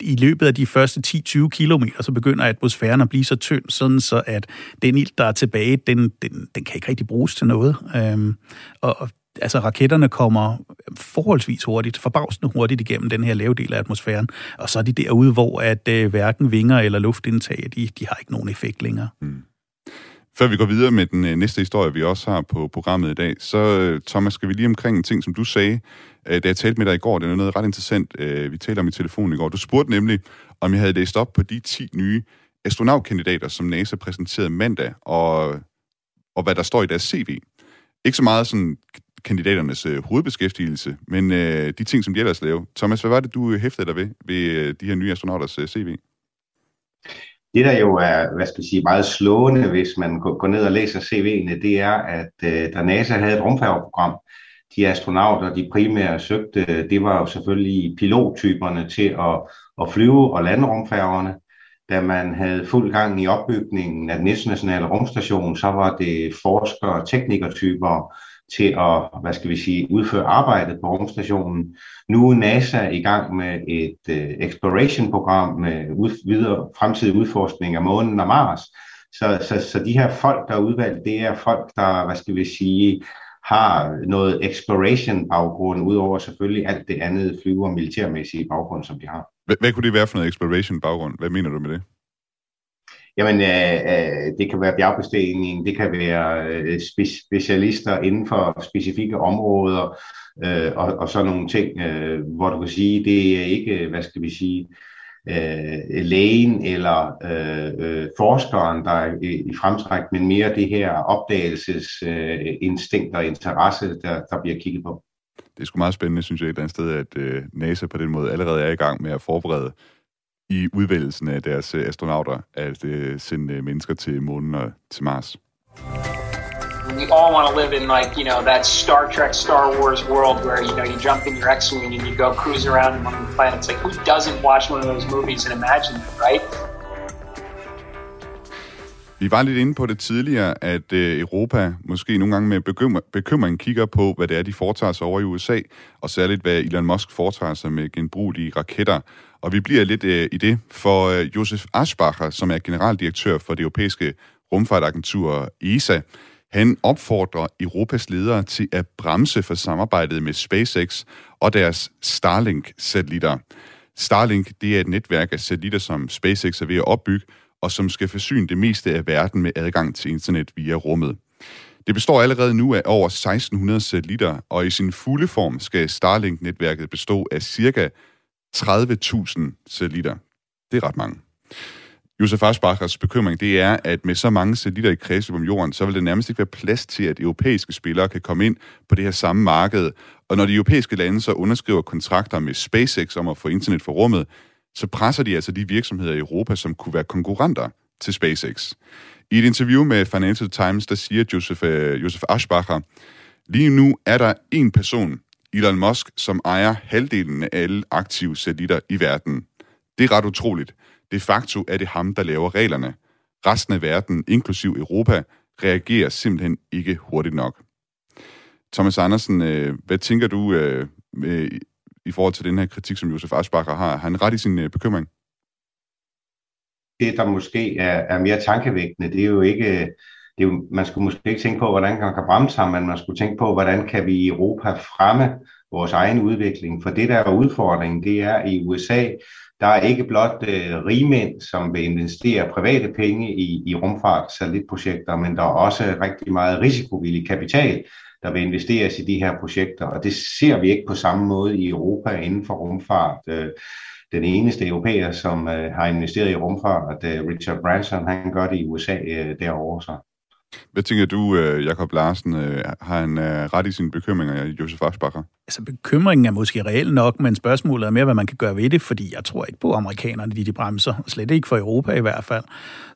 i løbet af de første 10-20 kilometer, så begynder atmosfæren at blive så tynd, sådan så at den ild, der er tilbage, den, den, den kan ikke rigtig bruges til noget. Øh, og altså raketterne kommer forholdsvis hurtigt, forbavsende hurtigt igennem den her lave del af atmosfæren, og så er de derude, hvor at øh, hverken vinger eller luftindtag, de, de har ikke nogen effekt længere. Mm. Før vi går videre med den øh, næste historie, vi også har på programmet i dag, så øh, Thomas, skal vi lige omkring en ting, som du sagde, øh, da jeg talte med dig i går. Det er noget ret interessant, vi talte om i telefonen i går. Du spurgte nemlig, om jeg havde læst op på de 10 nye astronautkandidater, som NASA præsenterede mandag, og, og hvad der står i deres CV. Ikke så meget sådan kandidaternes øh, hovedbeskæftigelse, men øh, de ting, som de ellers laver. Thomas, hvad var det, du hæftede dig ved ved øh, de her nye astronauters øh, CV? Det, der jo er hvad skal jeg sige, meget slående, hvis man går ned og læser CV'ene, det er, at øh, da NASA havde et rumfærgeprogram, de astronauter, de primære søgte, det var jo selvfølgelig pilottyperne til at, at flyve og lande rumfærgerne. Da man havde fuld gang i opbygningen af den internationale rumstation, så var det forskere og teknikertyper, til at, hvad skal vi sige, udføre arbejdet på rumstationen. Nu er NASA i gang med et uh, exploration-program med ud, videre fremtidig udforskning af månen og Mars. Så, så, så de her folk, der er udvalgt, det er folk, der, hvad skal vi sige, har noget exploration-baggrund, udover selvfølgelig alt det andet flyver- og militærmæssige baggrund, som de har. Hvad, hvad kunne det være for noget exploration-baggrund? Hvad mener du med det? Jamen, øh, øh, det kan være bjergbestigning, det kan være øh, spe- specialister inden for specifikke områder, øh, og, og sådan nogle ting, øh, hvor du kan sige, det er ikke, hvad skal vi sige, øh, lægen eller øh, øh forskeren, der er i, i fremtræk, men mere det her opdagelsesinstinkt øh, og interesse, der, der bliver kigget på. Det er sgu meget spændende, synes jeg, et eller andet sted, at øh, NASA på den måde allerede er i gang med at forberede i af deres øh, astronauter at uh, sende øh, mennesker til månen og til Mars. We all want to live in like, you know, that Star Trek, Star Wars world where, you know, you jump in your X-Wing and you go cruise around among the planets. Like, who doesn't watch one of those movies and imagine it, right? Vi var lidt inde på det tidligere, at øh, Europa måske nogle gange med bekymring, bekymring kigger på, hvad det er, de foretager sig over i USA, og særligt hvad Elon Musk foretager sig med genbrugelige raketter. Og vi bliver lidt øh, i det, for øh, Josef Aschbacher, som er generaldirektør for det europæiske rumfartagentur ESA, han opfordrer Europas ledere til at bremse for samarbejdet med SpaceX og deres Starlink-satellitter. Starlink det er et netværk af satellitter, som SpaceX er ved at opbygge, og som skal forsyne det meste af verden med adgang til internet via rummet. Det består allerede nu af over 1600 satellitter, og i sin fulde form skal Starlink-netværket bestå af cirka 30.000 satellitter. Det er ret mange. Josef Aschbachers bekymring, det er, at med så mange satellitter i kredsløb om jorden, så vil det nærmest ikke være plads til, at europæiske spillere kan komme ind på det her samme marked. Og når de europæiske lande så underskriver kontrakter med SpaceX om at få internet for rummet, så presser de altså de virksomheder i Europa, som kunne være konkurrenter til SpaceX. I et interview med Financial Times, der siger Josef, øh, Josef Aschbacher, lige nu er der en person, Elon Musk, som ejer halvdelen af alle aktive satellitter i verden. Det er ret utroligt. De facto er det ham, der laver reglerne. Resten af verden, inklusiv Europa, reagerer simpelthen ikke hurtigt nok. Thomas Andersen, øh, hvad tænker du øh, i forhold til den her kritik, som Josef Aschbacher har? Har han ret i sin øh, bekymring? Det, der måske er, er mere tankevækkende, det er jo ikke... Øh, det er jo, man skulle måske ikke tænke på, hvordan man kan bremse ham, men man skulle tænke på, hvordan kan vi i Europa fremme vores egen udvikling. For det, der er udfordringen, det er i USA, der er ikke blot øh, rigmænd, som vil investere private penge i, i rumfart satellitprojekter, men der er også rigtig meget risikovillig kapital, der vil investeres i de her projekter, og det ser vi ikke på samme måde i Europa inden for rumfart. Øh, den eneste europæer, som øh, har investeret i rumfart, øh, Richard Branson, han gør det i USA derovre så. Hvad tænker du, Jakob Larsen? Har han ret i sine bekymringer, Josef Aschbacher? Altså, bekymringen er måske reel nok, men spørgsmålet er mere, hvad man kan gøre ved det, fordi jeg tror ikke på, amerikanerne de, de bremser. Slet ikke for Europa i hvert fald.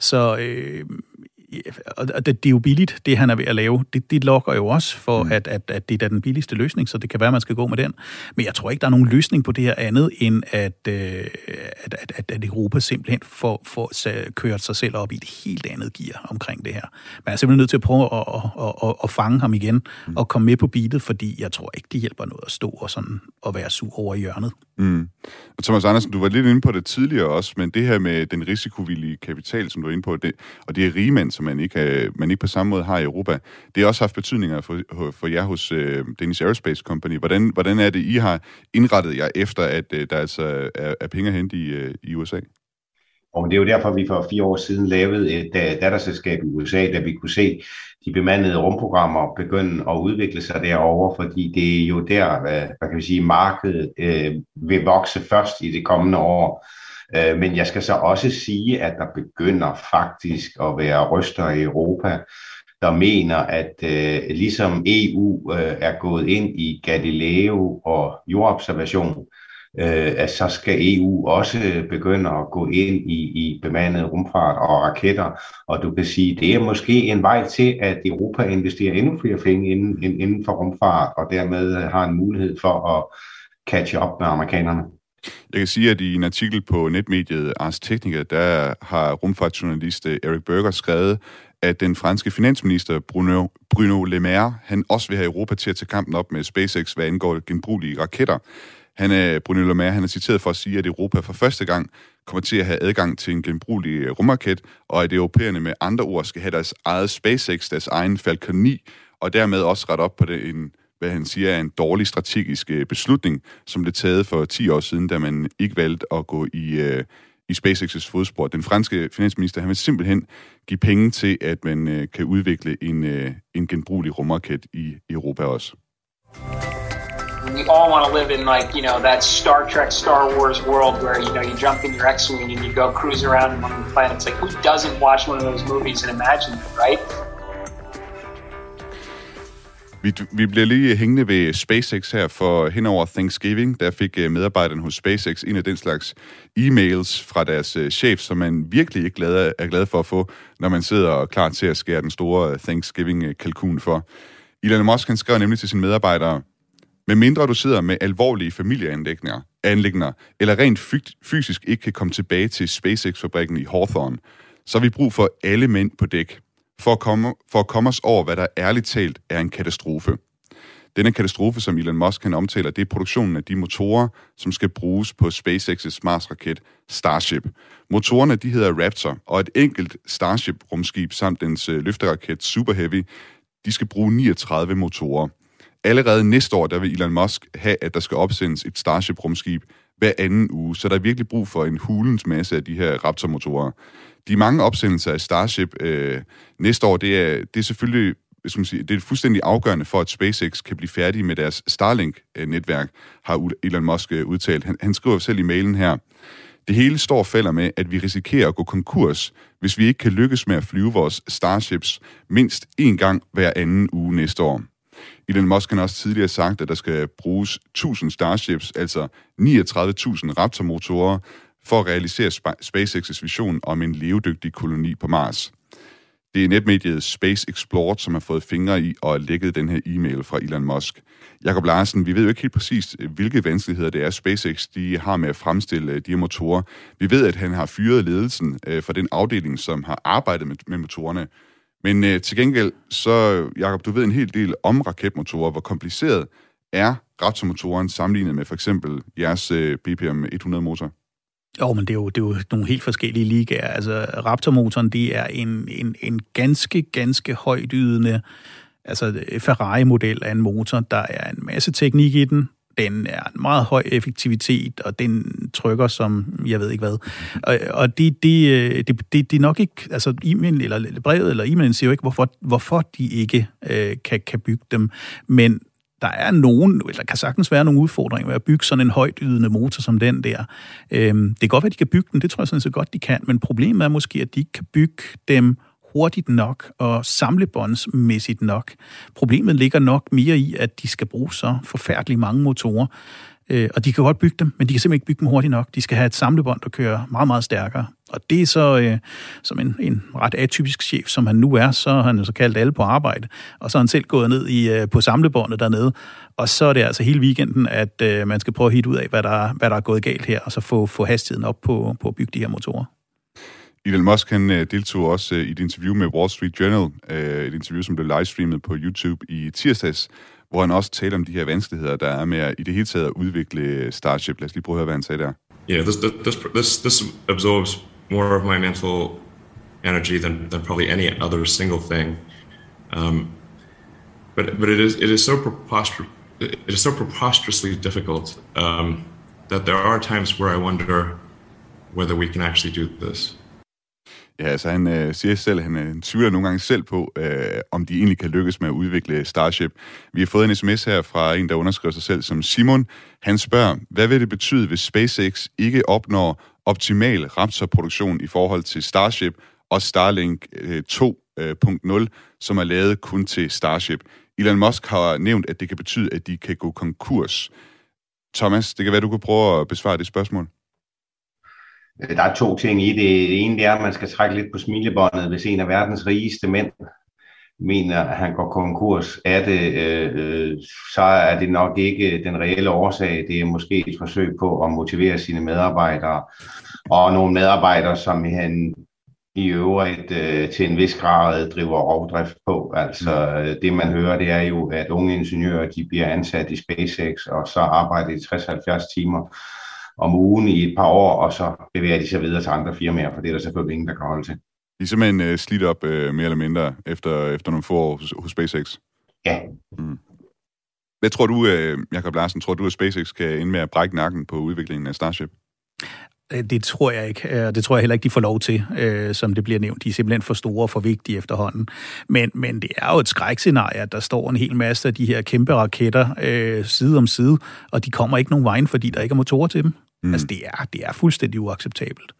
Så øh, og det, det er jo billigt, det han er ved at lave. Det, det lokker jo også for, mm. at, at, at det er den billigste løsning, så det kan være, at man skal gå med den. Men jeg tror ikke, der er nogen løsning på det her andet, end at, øh, at, at, at, at Europa simpelthen får, får kørt sig selv op i et helt andet gear omkring det her. Man er simpelthen nødt til at prøve at, at, at, at fange ham igen mm. og komme med på beatet, fordi jeg tror ikke, det hjælper noget at stå og, sådan, og være sur over i hjørnet. Mm. Og Thomas Andersen, du var lidt inde på det tidligere også, men det her med den risikovillige kapital, som du er inde på, det, og det er rigmænd, som man ikke, man ikke på samme måde har i Europa, det har også haft betydninger for, for jer hos uh, Danish Aerospace Company. Hvordan, hvordan er det, I har indrettet jer efter, at uh, der altså er, er penge at hente i, uh, i USA? Og det er jo derfor, vi for fire år siden lavede et øh, datterselskab i USA, da vi kunne se de bemandede rumprogrammer begynde at udvikle sig derover, fordi det er jo der, hvad, hvad kan vi sige, markedet øh, vil vokse først i det kommende år. Øh, men jeg skal så også sige, at der begynder faktisk at være ryster i Europa, der mener, at øh, ligesom EU øh, er gået ind i Galileo og jordobservation, øh, Øh, at så skal EU også begynde at gå ind i, i bemandet rumfart og raketter. Og du kan sige, det er måske en vej til, at Europa investerer endnu flere penge inden, inden for rumfart, og dermed har en mulighed for at catch up med amerikanerne. Jeg kan sige, at i en artikel på netmediet Ars Technica, der har rumfartsjournalist eh, Erik Berger skrevet, at den franske finansminister Bruno, Bruno Le Maire, han også vil have Europa til at tage kampen op med SpaceX, hvad angår genbrugelige raketter. Han er, Le Maire han er citeret for at sige, at Europa for første gang kommer til at have adgang til en genbrugelig øh, rumraket, og at europæerne med andre ord skal have deres eget SpaceX, deres egen Falcon 9, og dermed også ret op på det, en, hvad han siger er en dårlig strategisk øh, beslutning, som blev taget for 10 år siden, da man ikke valgte at gå i, øh, i SpaceX's fodspor. Den franske finansminister, han vil simpelthen give penge til, at man kan udvikle en, en genbrugelig rumraket i Europa også we all want to live in like you know that Star Trek, Star Wars world where you know you jump in your X-wing and you go cruise around among the planets. Like who doesn't watch one of those movies and imagine it, right? Vi, vi bliver lige hængende ved SpaceX her, for hen over Thanksgiving, der fik øh, medarbejderen hos SpaceX en af den slags e-mails fra deres øh, chef, som man virkelig ikke glad, er glad for at få, når man sidder klar til at skære den store Thanksgiving-kalkun for. Elon Musk han skrev nemlig til sine medarbejdere, med mindre du sidder med alvorlige familieanlægninger, anlægner, eller rent fysisk ikke kan komme tilbage til SpaceX-fabrikken i Hawthorne, så har vi brug for alle mænd på dæk, for at, komme, for at komme os over, hvad der ærligt talt er en katastrofe. Denne katastrofe, som Elon Musk kan omtaler, det er produktionen af de motorer, som skal bruges på SpaceX's Mars-raket Starship. Motorerne de hedder Raptor, og et enkelt Starship-rumskib samt dens øh, løfteraket Super Heavy, de skal bruge 39 motorer allerede næste år, der vil Elon Musk have, at der skal opsendes et Starship-rumskib hver anden uge, så der er virkelig brug for en hulens masse af de her Raptor-motorer. De mange opsendelser af Starship øh, næste år, det er, det er selvfølgelig skal man sige, det er fuldstændig afgørende for, at SpaceX kan blive færdige med deres Starlink-netværk, har Elon Musk øh, udtalt. Han, han skriver selv i mailen her, det hele står og falder med, at vi risikerer at gå konkurs, hvis vi ikke kan lykkes med at flyve vores Starships mindst én gang hver anden uge næste år. Elon Musk har også tidligere sagt, at der skal bruges 1000 Starships, altså 39.000 Raptor-motorer, for at realisere SpaceX's vision om en levedygtig koloni på Mars. Det er netmediet Space Explored, som har fået fingre i og lækket den her e-mail fra Elon Musk. Jakob Larsen, vi ved jo ikke helt præcis, hvilke vanskeligheder det er, SpaceX de har med at fremstille øh, de her motorer. Vi ved, at han har fyret ledelsen øh, for den afdeling, som har arbejdet med, med motorerne. Men øh, til gengæld, så, Jakob, du ved en hel del om raketmotorer. Hvor kompliceret er raptormotoren sammenlignet med for eksempel jeres øh, BPM 100-motor? Jo, men det er jo, det er jo nogle helt forskellige ligaer. Altså, Raptor-motoren, det er en, en, en ganske, ganske højdydende altså Ferrari-model af en motor. Der er en masse teknik i den den er en meget høj effektivitet, og den trykker som, jeg ved ikke hvad. Og, og det, det, de, det, øh, det, det nok ikke, altså e-mail, eller brevet eller e-mailen siger jo ikke, hvorfor, hvorfor de ikke øh, kan, kan bygge dem, men der er nogen, eller der kan sagtens være nogle udfordringer ved at bygge sådan en højt ydende motor som den der. Øhm, det kan godt være, at de kan bygge den, det tror jeg sådan så godt, de kan, men problemet er måske, at de ikke kan bygge dem hurtigt nok og samlebåndsmæssigt nok. Problemet ligger nok mere i, at de skal bruge så forfærdeligt mange motorer. Øh, og de kan godt bygge dem, men de kan simpelthen ikke bygge dem hurtigt nok. De skal have et samlebånd, der kører meget, meget stærkere. Og det er så, øh, som en, en ret atypisk chef, som han nu er, så har han jo så kaldt alle på arbejde. Og så har han selv gået ned i, øh, på samlebåndet dernede. Og så er det altså hele weekenden, at øh, man skal prøve at hitte ud af, hvad der, hvad der er gået galt her, og så få, få hastigheden op på, på at bygge de her motorer. Elon Musk han øh, deltog også øh, i et interview med Wall Street Journal, øh, et interview, som blev livestreamet på YouTube i tirsdags, hvor han også taler om de her vanskeligheder, der er med at, i det hele taget at udvikle Starship. Lad os lige prøve at høre, hvad han sagde der. Yeah, this, this, this, this absorbs more of my mental energy than, than probably any other single thing. Um, but but it is it is so preposterous it is so preposterously difficult um, that there are times where I wonder whether we can actually do this. Ja, altså han øh, siger selv, han øh, tvivler nogle gange selv på, øh, om de egentlig kan lykkes med at udvikle Starship. Vi har fået en sms her fra en, der underskriver sig selv som Simon. Han spørger, hvad vil det betyde, hvis SpaceX ikke opnår optimal Raptor-produktion i forhold til Starship og Starlink øh, 2.0, øh, som er lavet kun til Starship? Elon Musk har nævnt, at det kan betyde, at de kan gå konkurs. Thomas, det kan være, du kan prøve at besvare det spørgsmål. Der er to ting i det. Det ene det er, at man skal trække lidt på smilebåndet, hvis en af verdens rigeste mænd mener, at han går konkurs er det, øh, så er det nok ikke den reelle årsag. Det er måske et forsøg på at motivere sine medarbejdere. Og nogle medarbejdere, som han i øvrigt øh, til en vis grad driver rovdrift på. Altså øh, det man hører, det er jo, at unge ingeniører de bliver ansat i SpaceX, og så arbejder de 60-70 timer om ugen i et par år, og så bevæger de sig videre til andre firmaer, for det er der selvfølgelig ingen, der kan holde til. De er simpelthen øh, slidt op øh, mere eller mindre efter, efter nogle få år hos, hos SpaceX. Ja. Mm. Hvad tror du, øh, Jacob Larsen, tror du, at SpaceX kan ende med at brække nakken på udviklingen af Starship? Øh, det tror jeg ikke, og det tror jeg heller ikke, de får lov til, øh, som det bliver nævnt. De er simpelthen for store og for vigtige efterhånden. Men, men det er jo et skrækscenarie, at der står en hel masse af de her kæmpe raketter øh, side om side, og de kommer ikke nogen vejen, fordi der ikke er motorer til dem. Mm. Altså, det er, det er fuldstændig uacceptabelt.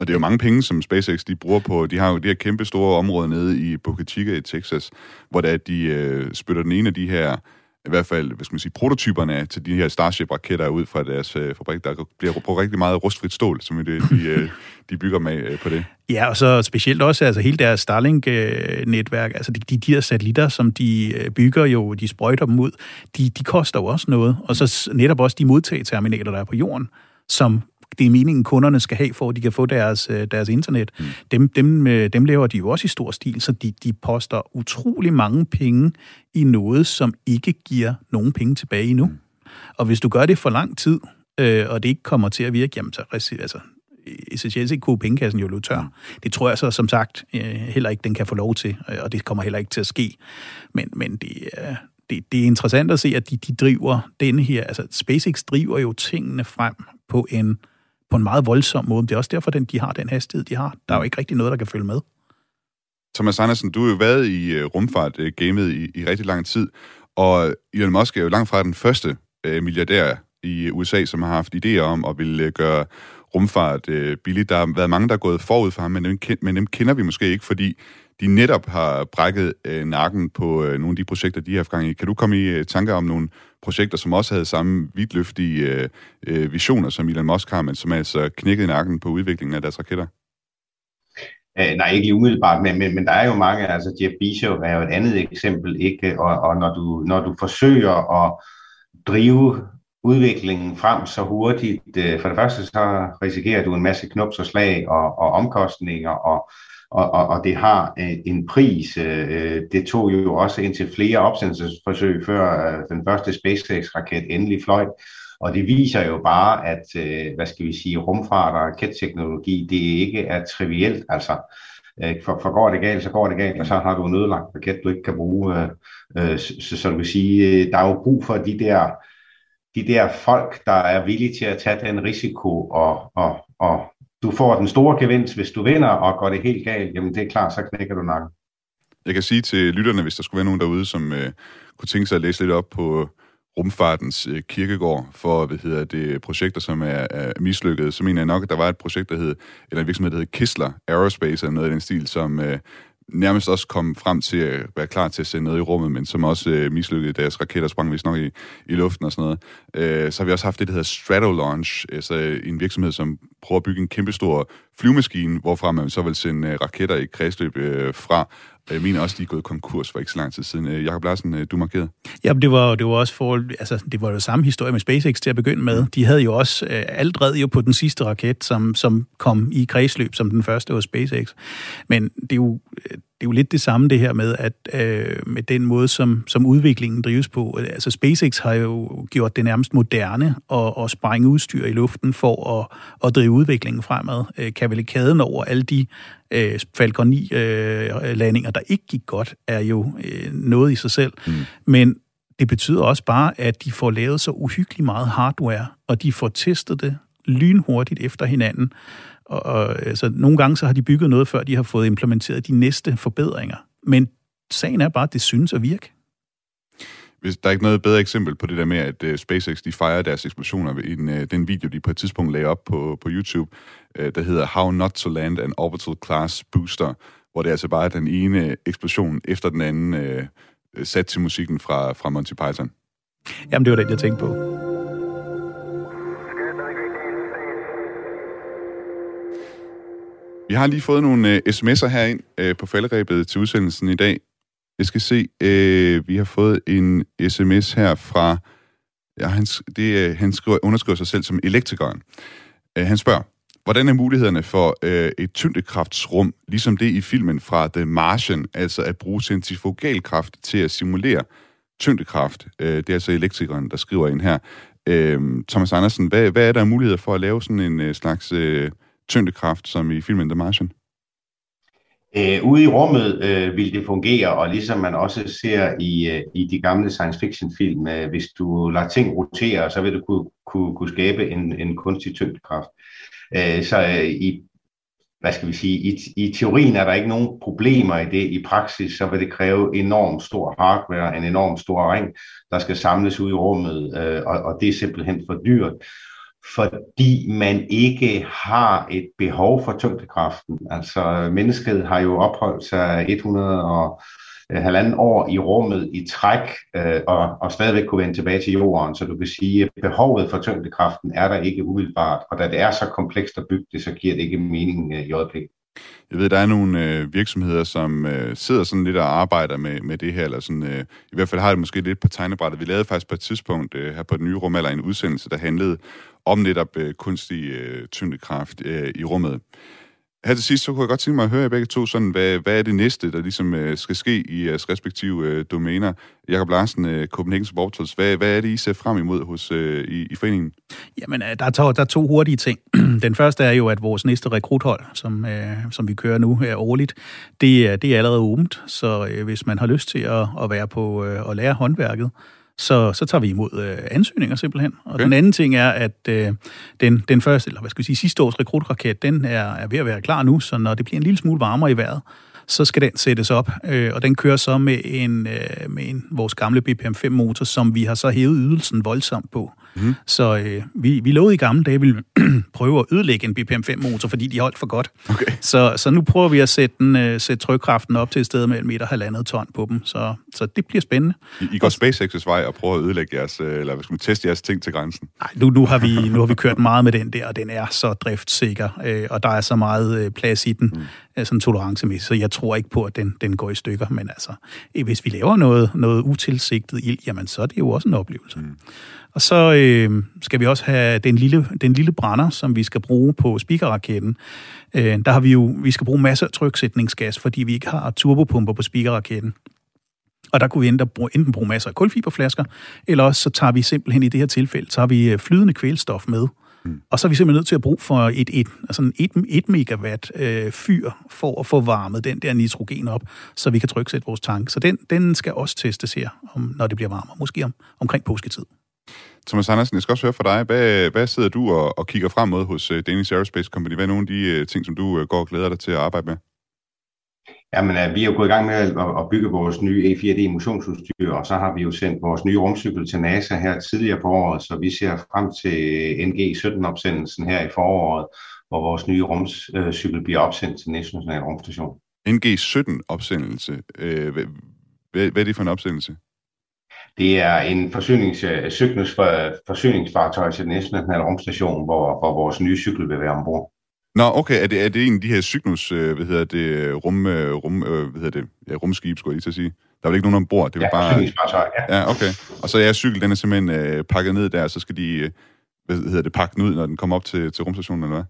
Og det er jo mange penge, som SpaceX de bruger på. De har jo de her kæmpe store områder nede i Boca Chica i Texas, hvor der de øh, spytter den ene af de her i hvert fald, hvad skal man sige, prototyperne til de her Starship-raketter ud fra deres øh, fabrik. Der bliver brugt rigtig meget rustfrit stål, som det, de, øh, de bygger med øh, på det. Ja, og så specielt også altså hele deres Starlink-netværk, altså de, de, de her satellitter, som de øh, bygger jo, de sprøjter dem ud, de, de koster jo også noget. Og så netop også de modtageterminaler, der er på jorden, som det er meningen, kunderne skal have, for at de kan få deres, øh, deres internet. Mm. Dem, dem, øh, dem laver de jo også i stor stil, så de, de poster utrolig mange penge i noget, som ikke giver nogen penge tilbage endnu. Mm. Og hvis du gør det for lang tid, øh, og det ikke kommer til at virke, jamen så altså, essentielt set kunne pengekassen jo løbe tør. Mm. Det tror jeg så som sagt øh, heller ikke, den kan få lov til, og det kommer heller ikke til at ske. Men, men det, øh, det, det er interessant at se, at de, de driver denne her, altså SpaceX driver jo tingene frem på en på en meget voldsom måde. Det er også derfor, den, de har den hastighed, de har. Der er jo ikke rigtig noget, der kan følge med. Thomas Andersen, du har jo været i øh, rumfart-gamet øh, i, i rigtig lang tid, og Elon Musk er jo langt fra den første øh, milliardær i USA, som har haft idéer om at ville øh, gøre rumfart øh, billigt. Der har været mange, der er gået forud for ham, men dem, men dem kender vi måske ikke, fordi de netop har brækket øh, nakken på øh, nogle af de projekter, de har haft gang i. Kan du komme i øh, tanker om nogle projekter, som også havde samme vidtløftige øh, øh, visioner, som Elon Musk har, men som altså knækkede nakken på udviklingen af deres raketter? Øh, nej, ikke lige umiddelbart, men, men, men der er jo mange, altså Jeff Bezos er jo et andet eksempel, ikke? Og, og når, du, når du forsøger at drive udviklingen frem så hurtigt, øh, for det første så risikerer du en masse knups og slag og, og omkostninger, og og, og, og det har øh, en pris. Øh, øh det tog jo også indtil flere opsendelsesforsøg, før øh, den første SpaceX-raket endelig fløj. Og det viser jo bare, at øh, hvad skal vi sige, rumfart og raketteknologi, det ikke er trivielt. Altså, øh, for, for går det galt, så går det galt, og så har du en ødelagt raket, du ikke kan bruge. Så, så du kan sige, der er jo brug for de der, de der folk, der er villige til at tage den risiko og, og, og du får den store gevinst, hvis du vinder, og går det helt galt, jamen det er klart, så knækker du nakken. Jeg kan sige til lytterne, hvis der skulle være nogen derude, som øh, kunne tænke sig at læse lidt op på øh, rumfartens øh, kirkegård for, hvad hedder det, projekter, som er, er mislykket, så mener jeg nok, at der var et projekt, der hed, eller en virksomhed, der hed Kistler Aerospace, eller noget i den stil, som øh, nærmest også kom frem til at være klar til at sende noget i rummet, men som også øh, mislykkede, deres raketter sprang vist nok i, i luften og sådan noget. Øh, så har vi også haft det, der hedder Stratolaunch, altså øh, en virksomhed, som prøver at bygge en kæmpestor flyvemaskine, hvorfra man så vil sende øh, raketter i kredsløb øh, fra. Øh, Jeg mener også, de er gået konkurs for ikke så lang tid siden. Øh, Jakob Larsen, øh, du markerede. Ja, det var, det var også for, altså, det var jo samme historie med SpaceX til at begynde med. De havde jo også øh, alt red jo på den sidste raket, som, som kom i kredsløb som den første hos SpaceX. Men det er jo, det er jo lidt det samme det her med, at øh, med den måde, som, som udviklingen drives på. Altså SpaceX har jo gjort det nærmest moderne at, at sprænge udstyr i luften for at, at drive udviklingen fremad. Øh, kavalkaden over alle de øh, Falcon 9-landinger, øh, der ikke gik godt, er jo øh, noget i sig selv. Mm. Men det betyder også bare, at de får lavet så uhyggeligt meget hardware, og de får testet det lynhurtigt efter hinanden. Og, og altså, nogle gange så har de bygget noget, før de har fået implementeret de næste forbedringer. Men sagen er bare, at det synes at virke. Hvis der er ikke noget bedre eksempel på det der med, at uh, SpaceX de fejrer deres eksplosioner i den, uh, den video, de på et tidspunkt lagde op på, på YouTube, uh, der hedder How Not to Land an Orbital Class Booster, hvor det er altså bare den ene eksplosion efter den anden uh, sat til musikken fra, fra Monty Python. Jamen, det var det, jeg tænkte på. Vi har lige fået nogle uh, sms'er herind uh, på falderæbet til udsendelsen i dag. Jeg skal se, uh, vi har fået en sms her fra, ja, han, det, uh, han skriver, underskriver sig selv som elektrikeren. Uh, han spørger, hvordan er mulighederne for uh, et tyngdekraftsrum, ligesom det i filmen fra The Martian, altså at bruge centrifugalkraft til at simulere tyngdekraft? Uh, det er altså elektrikeren, der skriver ind her. Uh, Thomas Andersen, hvad, hvad er der muligheder for at lave sådan en uh, slags... Uh, tyngdekraft, som i filmen The Martian? Øh, ude i rummet øh, vil det fungere, og ligesom man også ser i, øh, i de gamle science fiction film, øh, hvis du lader ting rotere, så vil du kunne, kunne, kunne skabe en, en kunstig tyngdekraft. Øh, så øh, i, hvad skal vi sige, i, i teorien er der ikke nogen problemer i det. I praksis så vil det kræve enormt stor hardware, en enorm stor ring, der skal samles ud i rummet, øh, og, og det er simpelthen for dyrt fordi man ikke har et behov for tyngdekraften. Altså mennesket har jo opholdt sig 100 og øh, halvanden år i rummet i træk, øh, og, og stadigvæk kunne vende tilbage til jorden. Så du kan sige, at behovet for tyngdekraften er der ikke umiddelbart, og da det er så komplekst at bygge det, så giver det ikke mening øh, i øjeblikket. Jeg ved, der er nogle øh, virksomheder, som øh, sidder sådan lidt og arbejder med, med det her, eller sådan, øh, i hvert fald har det måske lidt på tegnebrættet. Vi lavede faktisk på et tidspunkt øh, her på den nye rum, eller en udsendelse, der handlede om netop øh, kunstig øh, tyngdekraft øh, i rummet. Her til sidst, så kunne jeg godt tænke mig at høre jer begge to, sådan, hvad, hvad er det næste, der ligesom øh, skal ske i jeres respektive øh, domæner? Jakob Larsen, øh, Copenhagen Sportals, hvad, hvad er det, I ser frem imod hos, øh, i, i foreningen? Jamen, øh, der er, to, der er to hurtige ting. Den første er jo, at vores næste rekruthold, som, øh, som vi kører nu her årligt, det, det er allerede åbent, så øh, hvis man har lyst til at, at være på øh, at lære håndværket, så, så tager vi imod øh, ansøgninger simpelthen. Og okay. den anden ting er, at øh, den, den første, eller hvad skal vi sige, sidste års rekrutraket, den er, er ved at være klar nu, så når det bliver en lille smule varmere i vejret, så skal den sættes op, øh, og den kører så med en, øh, med en vores gamle BPM-5-motor, som vi har så hævet ydelsen voldsomt på. Mm. Så øh, vi, vi lovede i gamle dage, at vi ville prøve at ødelægge en BPM-5-motor, fordi de holdt for godt. Okay. Så, så nu prøver vi at sætte, den, øh, sætte trykkraften op til et sted med en meter halvandet ton på dem, så, så det bliver spændende. I, I går SpaceX's vej og prøver at ødelægge jeres, øh, eller hvad skal man teste jeres ting til grænsen? Nej, nu, nu, har vi, nu har vi kørt meget med den der, og den er så driftsikker, øh, og der er så meget øh, plads i den, mm. sådan tolerancemæssigt, så jeg tror ikke på, at den, den går i stykker, men altså, hvis vi laver noget, noget utilsigtet ild, jamen så er det jo også en oplevelse. Mm. Og så øh, skal vi også have den lille, den lille brænder, som vi skal bruge på speakerraketten. Øh, der har vi jo, vi skal bruge masser af tryksætningsgas, fordi vi ikke har turbopumper på speakerraketten. Og der kunne vi enten bruge, enten bruge masser af kulfiberflasker, eller også så tager vi simpelthen i det her tilfælde, så har vi øh, flydende kvælstof med. Mm. Og så er vi simpelthen nødt til at bruge for et, et, altså en 1, 1 megawatt øh, fyr for at få varmet den der nitrogen op, så vi kan tryksætte vores tank. Så den, den skal også testes her, om, når det bliver varmere, måske om, omkring påsketid. Thomas Andersen, jeg skal også høre fra dig. Hvad, hvad sidder du og, og kigger frem mod hos uh, Danish Aerospace Company? Hvad er nogle af de uh, ting, som du uh, går og glæder dig til at arbejde med? Jamen, vi er jo gået i gang med at, bygge vores nye E4D motionsudstyr, og så har vi jo sendt vores nye rumcykel til NASA her tidligere på året, så vi ser frem til NG-17-opsendelsen her i foråret, hvor vores nye rumcykel bliver opsendt til internationale rumstation. NG-17-opsendelse. Øh, hvad, hvad, hvad er det for en opsendelse? Det er en forsynings, øh, cyklus for, forsyningsfartøj til den internationale rumstation, hvor, hvor vores nye cykel vil være ombord. Nå, okay. Er det, er det en af de her Cygnus, øh, hvad hedder det, rum, øh, rum, øh, hvad hedder det, ja, rumskib, skulle jeg lige at sige? Der er vel ikke nogen ombord? Det er Ja, bare... ja. Ja, okay. Og så er jeres cykel, den er simpelthen øh, pakket ned der, så skal de, øh, hvad hedder det, pakke den ud, når den kommer op til, til rumstationen, eller hvad?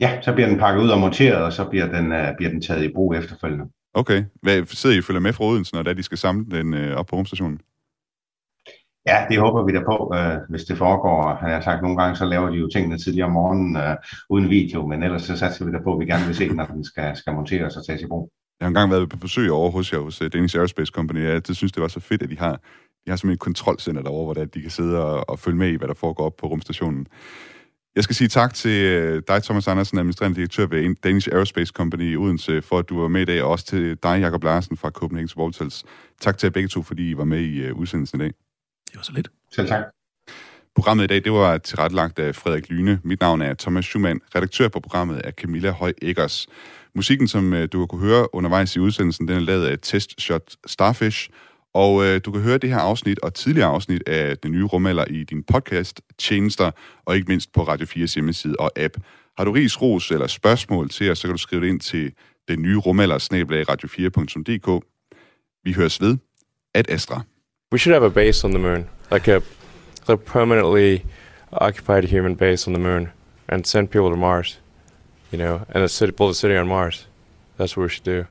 Ja, så bliver den pakket ud og monteret, og så bliver den, uh, bliver den taget i brug efterfølgende. Okay. Hvad, sidder I og følger med fra Odense, når det er, de skal samle den øh, op på rumstationen? Ja, det håber vi da på, øh, hvis det foregår. Han har sagt, nogle gange så laver de jo tingene tidligere om morgenen øh, uden video, men ellers så satser vi da på, at vi gerne vil se den, når den skal, skal monteres og tages i brug. Jeg har engang været på besøg over hos jer hos øh, Danish Aerospace Company. Jeg synes, det var så fedt, at de har, de har simpelthen et kontrolcenter derovre, hvor det at de kan sidde og, og følge med i, hvad der foregår op på rumstationen. Jeg skal sige tak til øh, dig, Thomas Andersen, administrerende direktør ved Danish Aerospace Company i Odense, for at du var med i dag, og også til dig, Jakob Larsen fra Copenhagen Sportals. Tak til jer begge to, fordi I var med i øh, udsendelsen i dag. Det var så lidt. Selv tak. Programmet i dag, det var tilrettelagt af Frederik Lyne. Mit navn er Thomas Schumann. Redaktør på programmet er Camilla Høj Eggers. Musikken, som øh, du har kunne høre undervejs i udsendelsen, den er lavet af Test Shot Starfish. Og øh, du kan høre det her afsnit og tidligere afsnit af den nye rumalder i din podcast, tjenester, og ikke mindst på Radio 4's hjemmeside og app. Har du ris, ros eller spørgsmål til os, så kan du skrive det ind til den nye rumalder, radio4.dk. Vi høres ved. Ad Astra. We should have a base on the moon, like a, permanently occupied human base on the moon, and send people to Mars. You know, and a city, build a city on Mars. That's what we should do.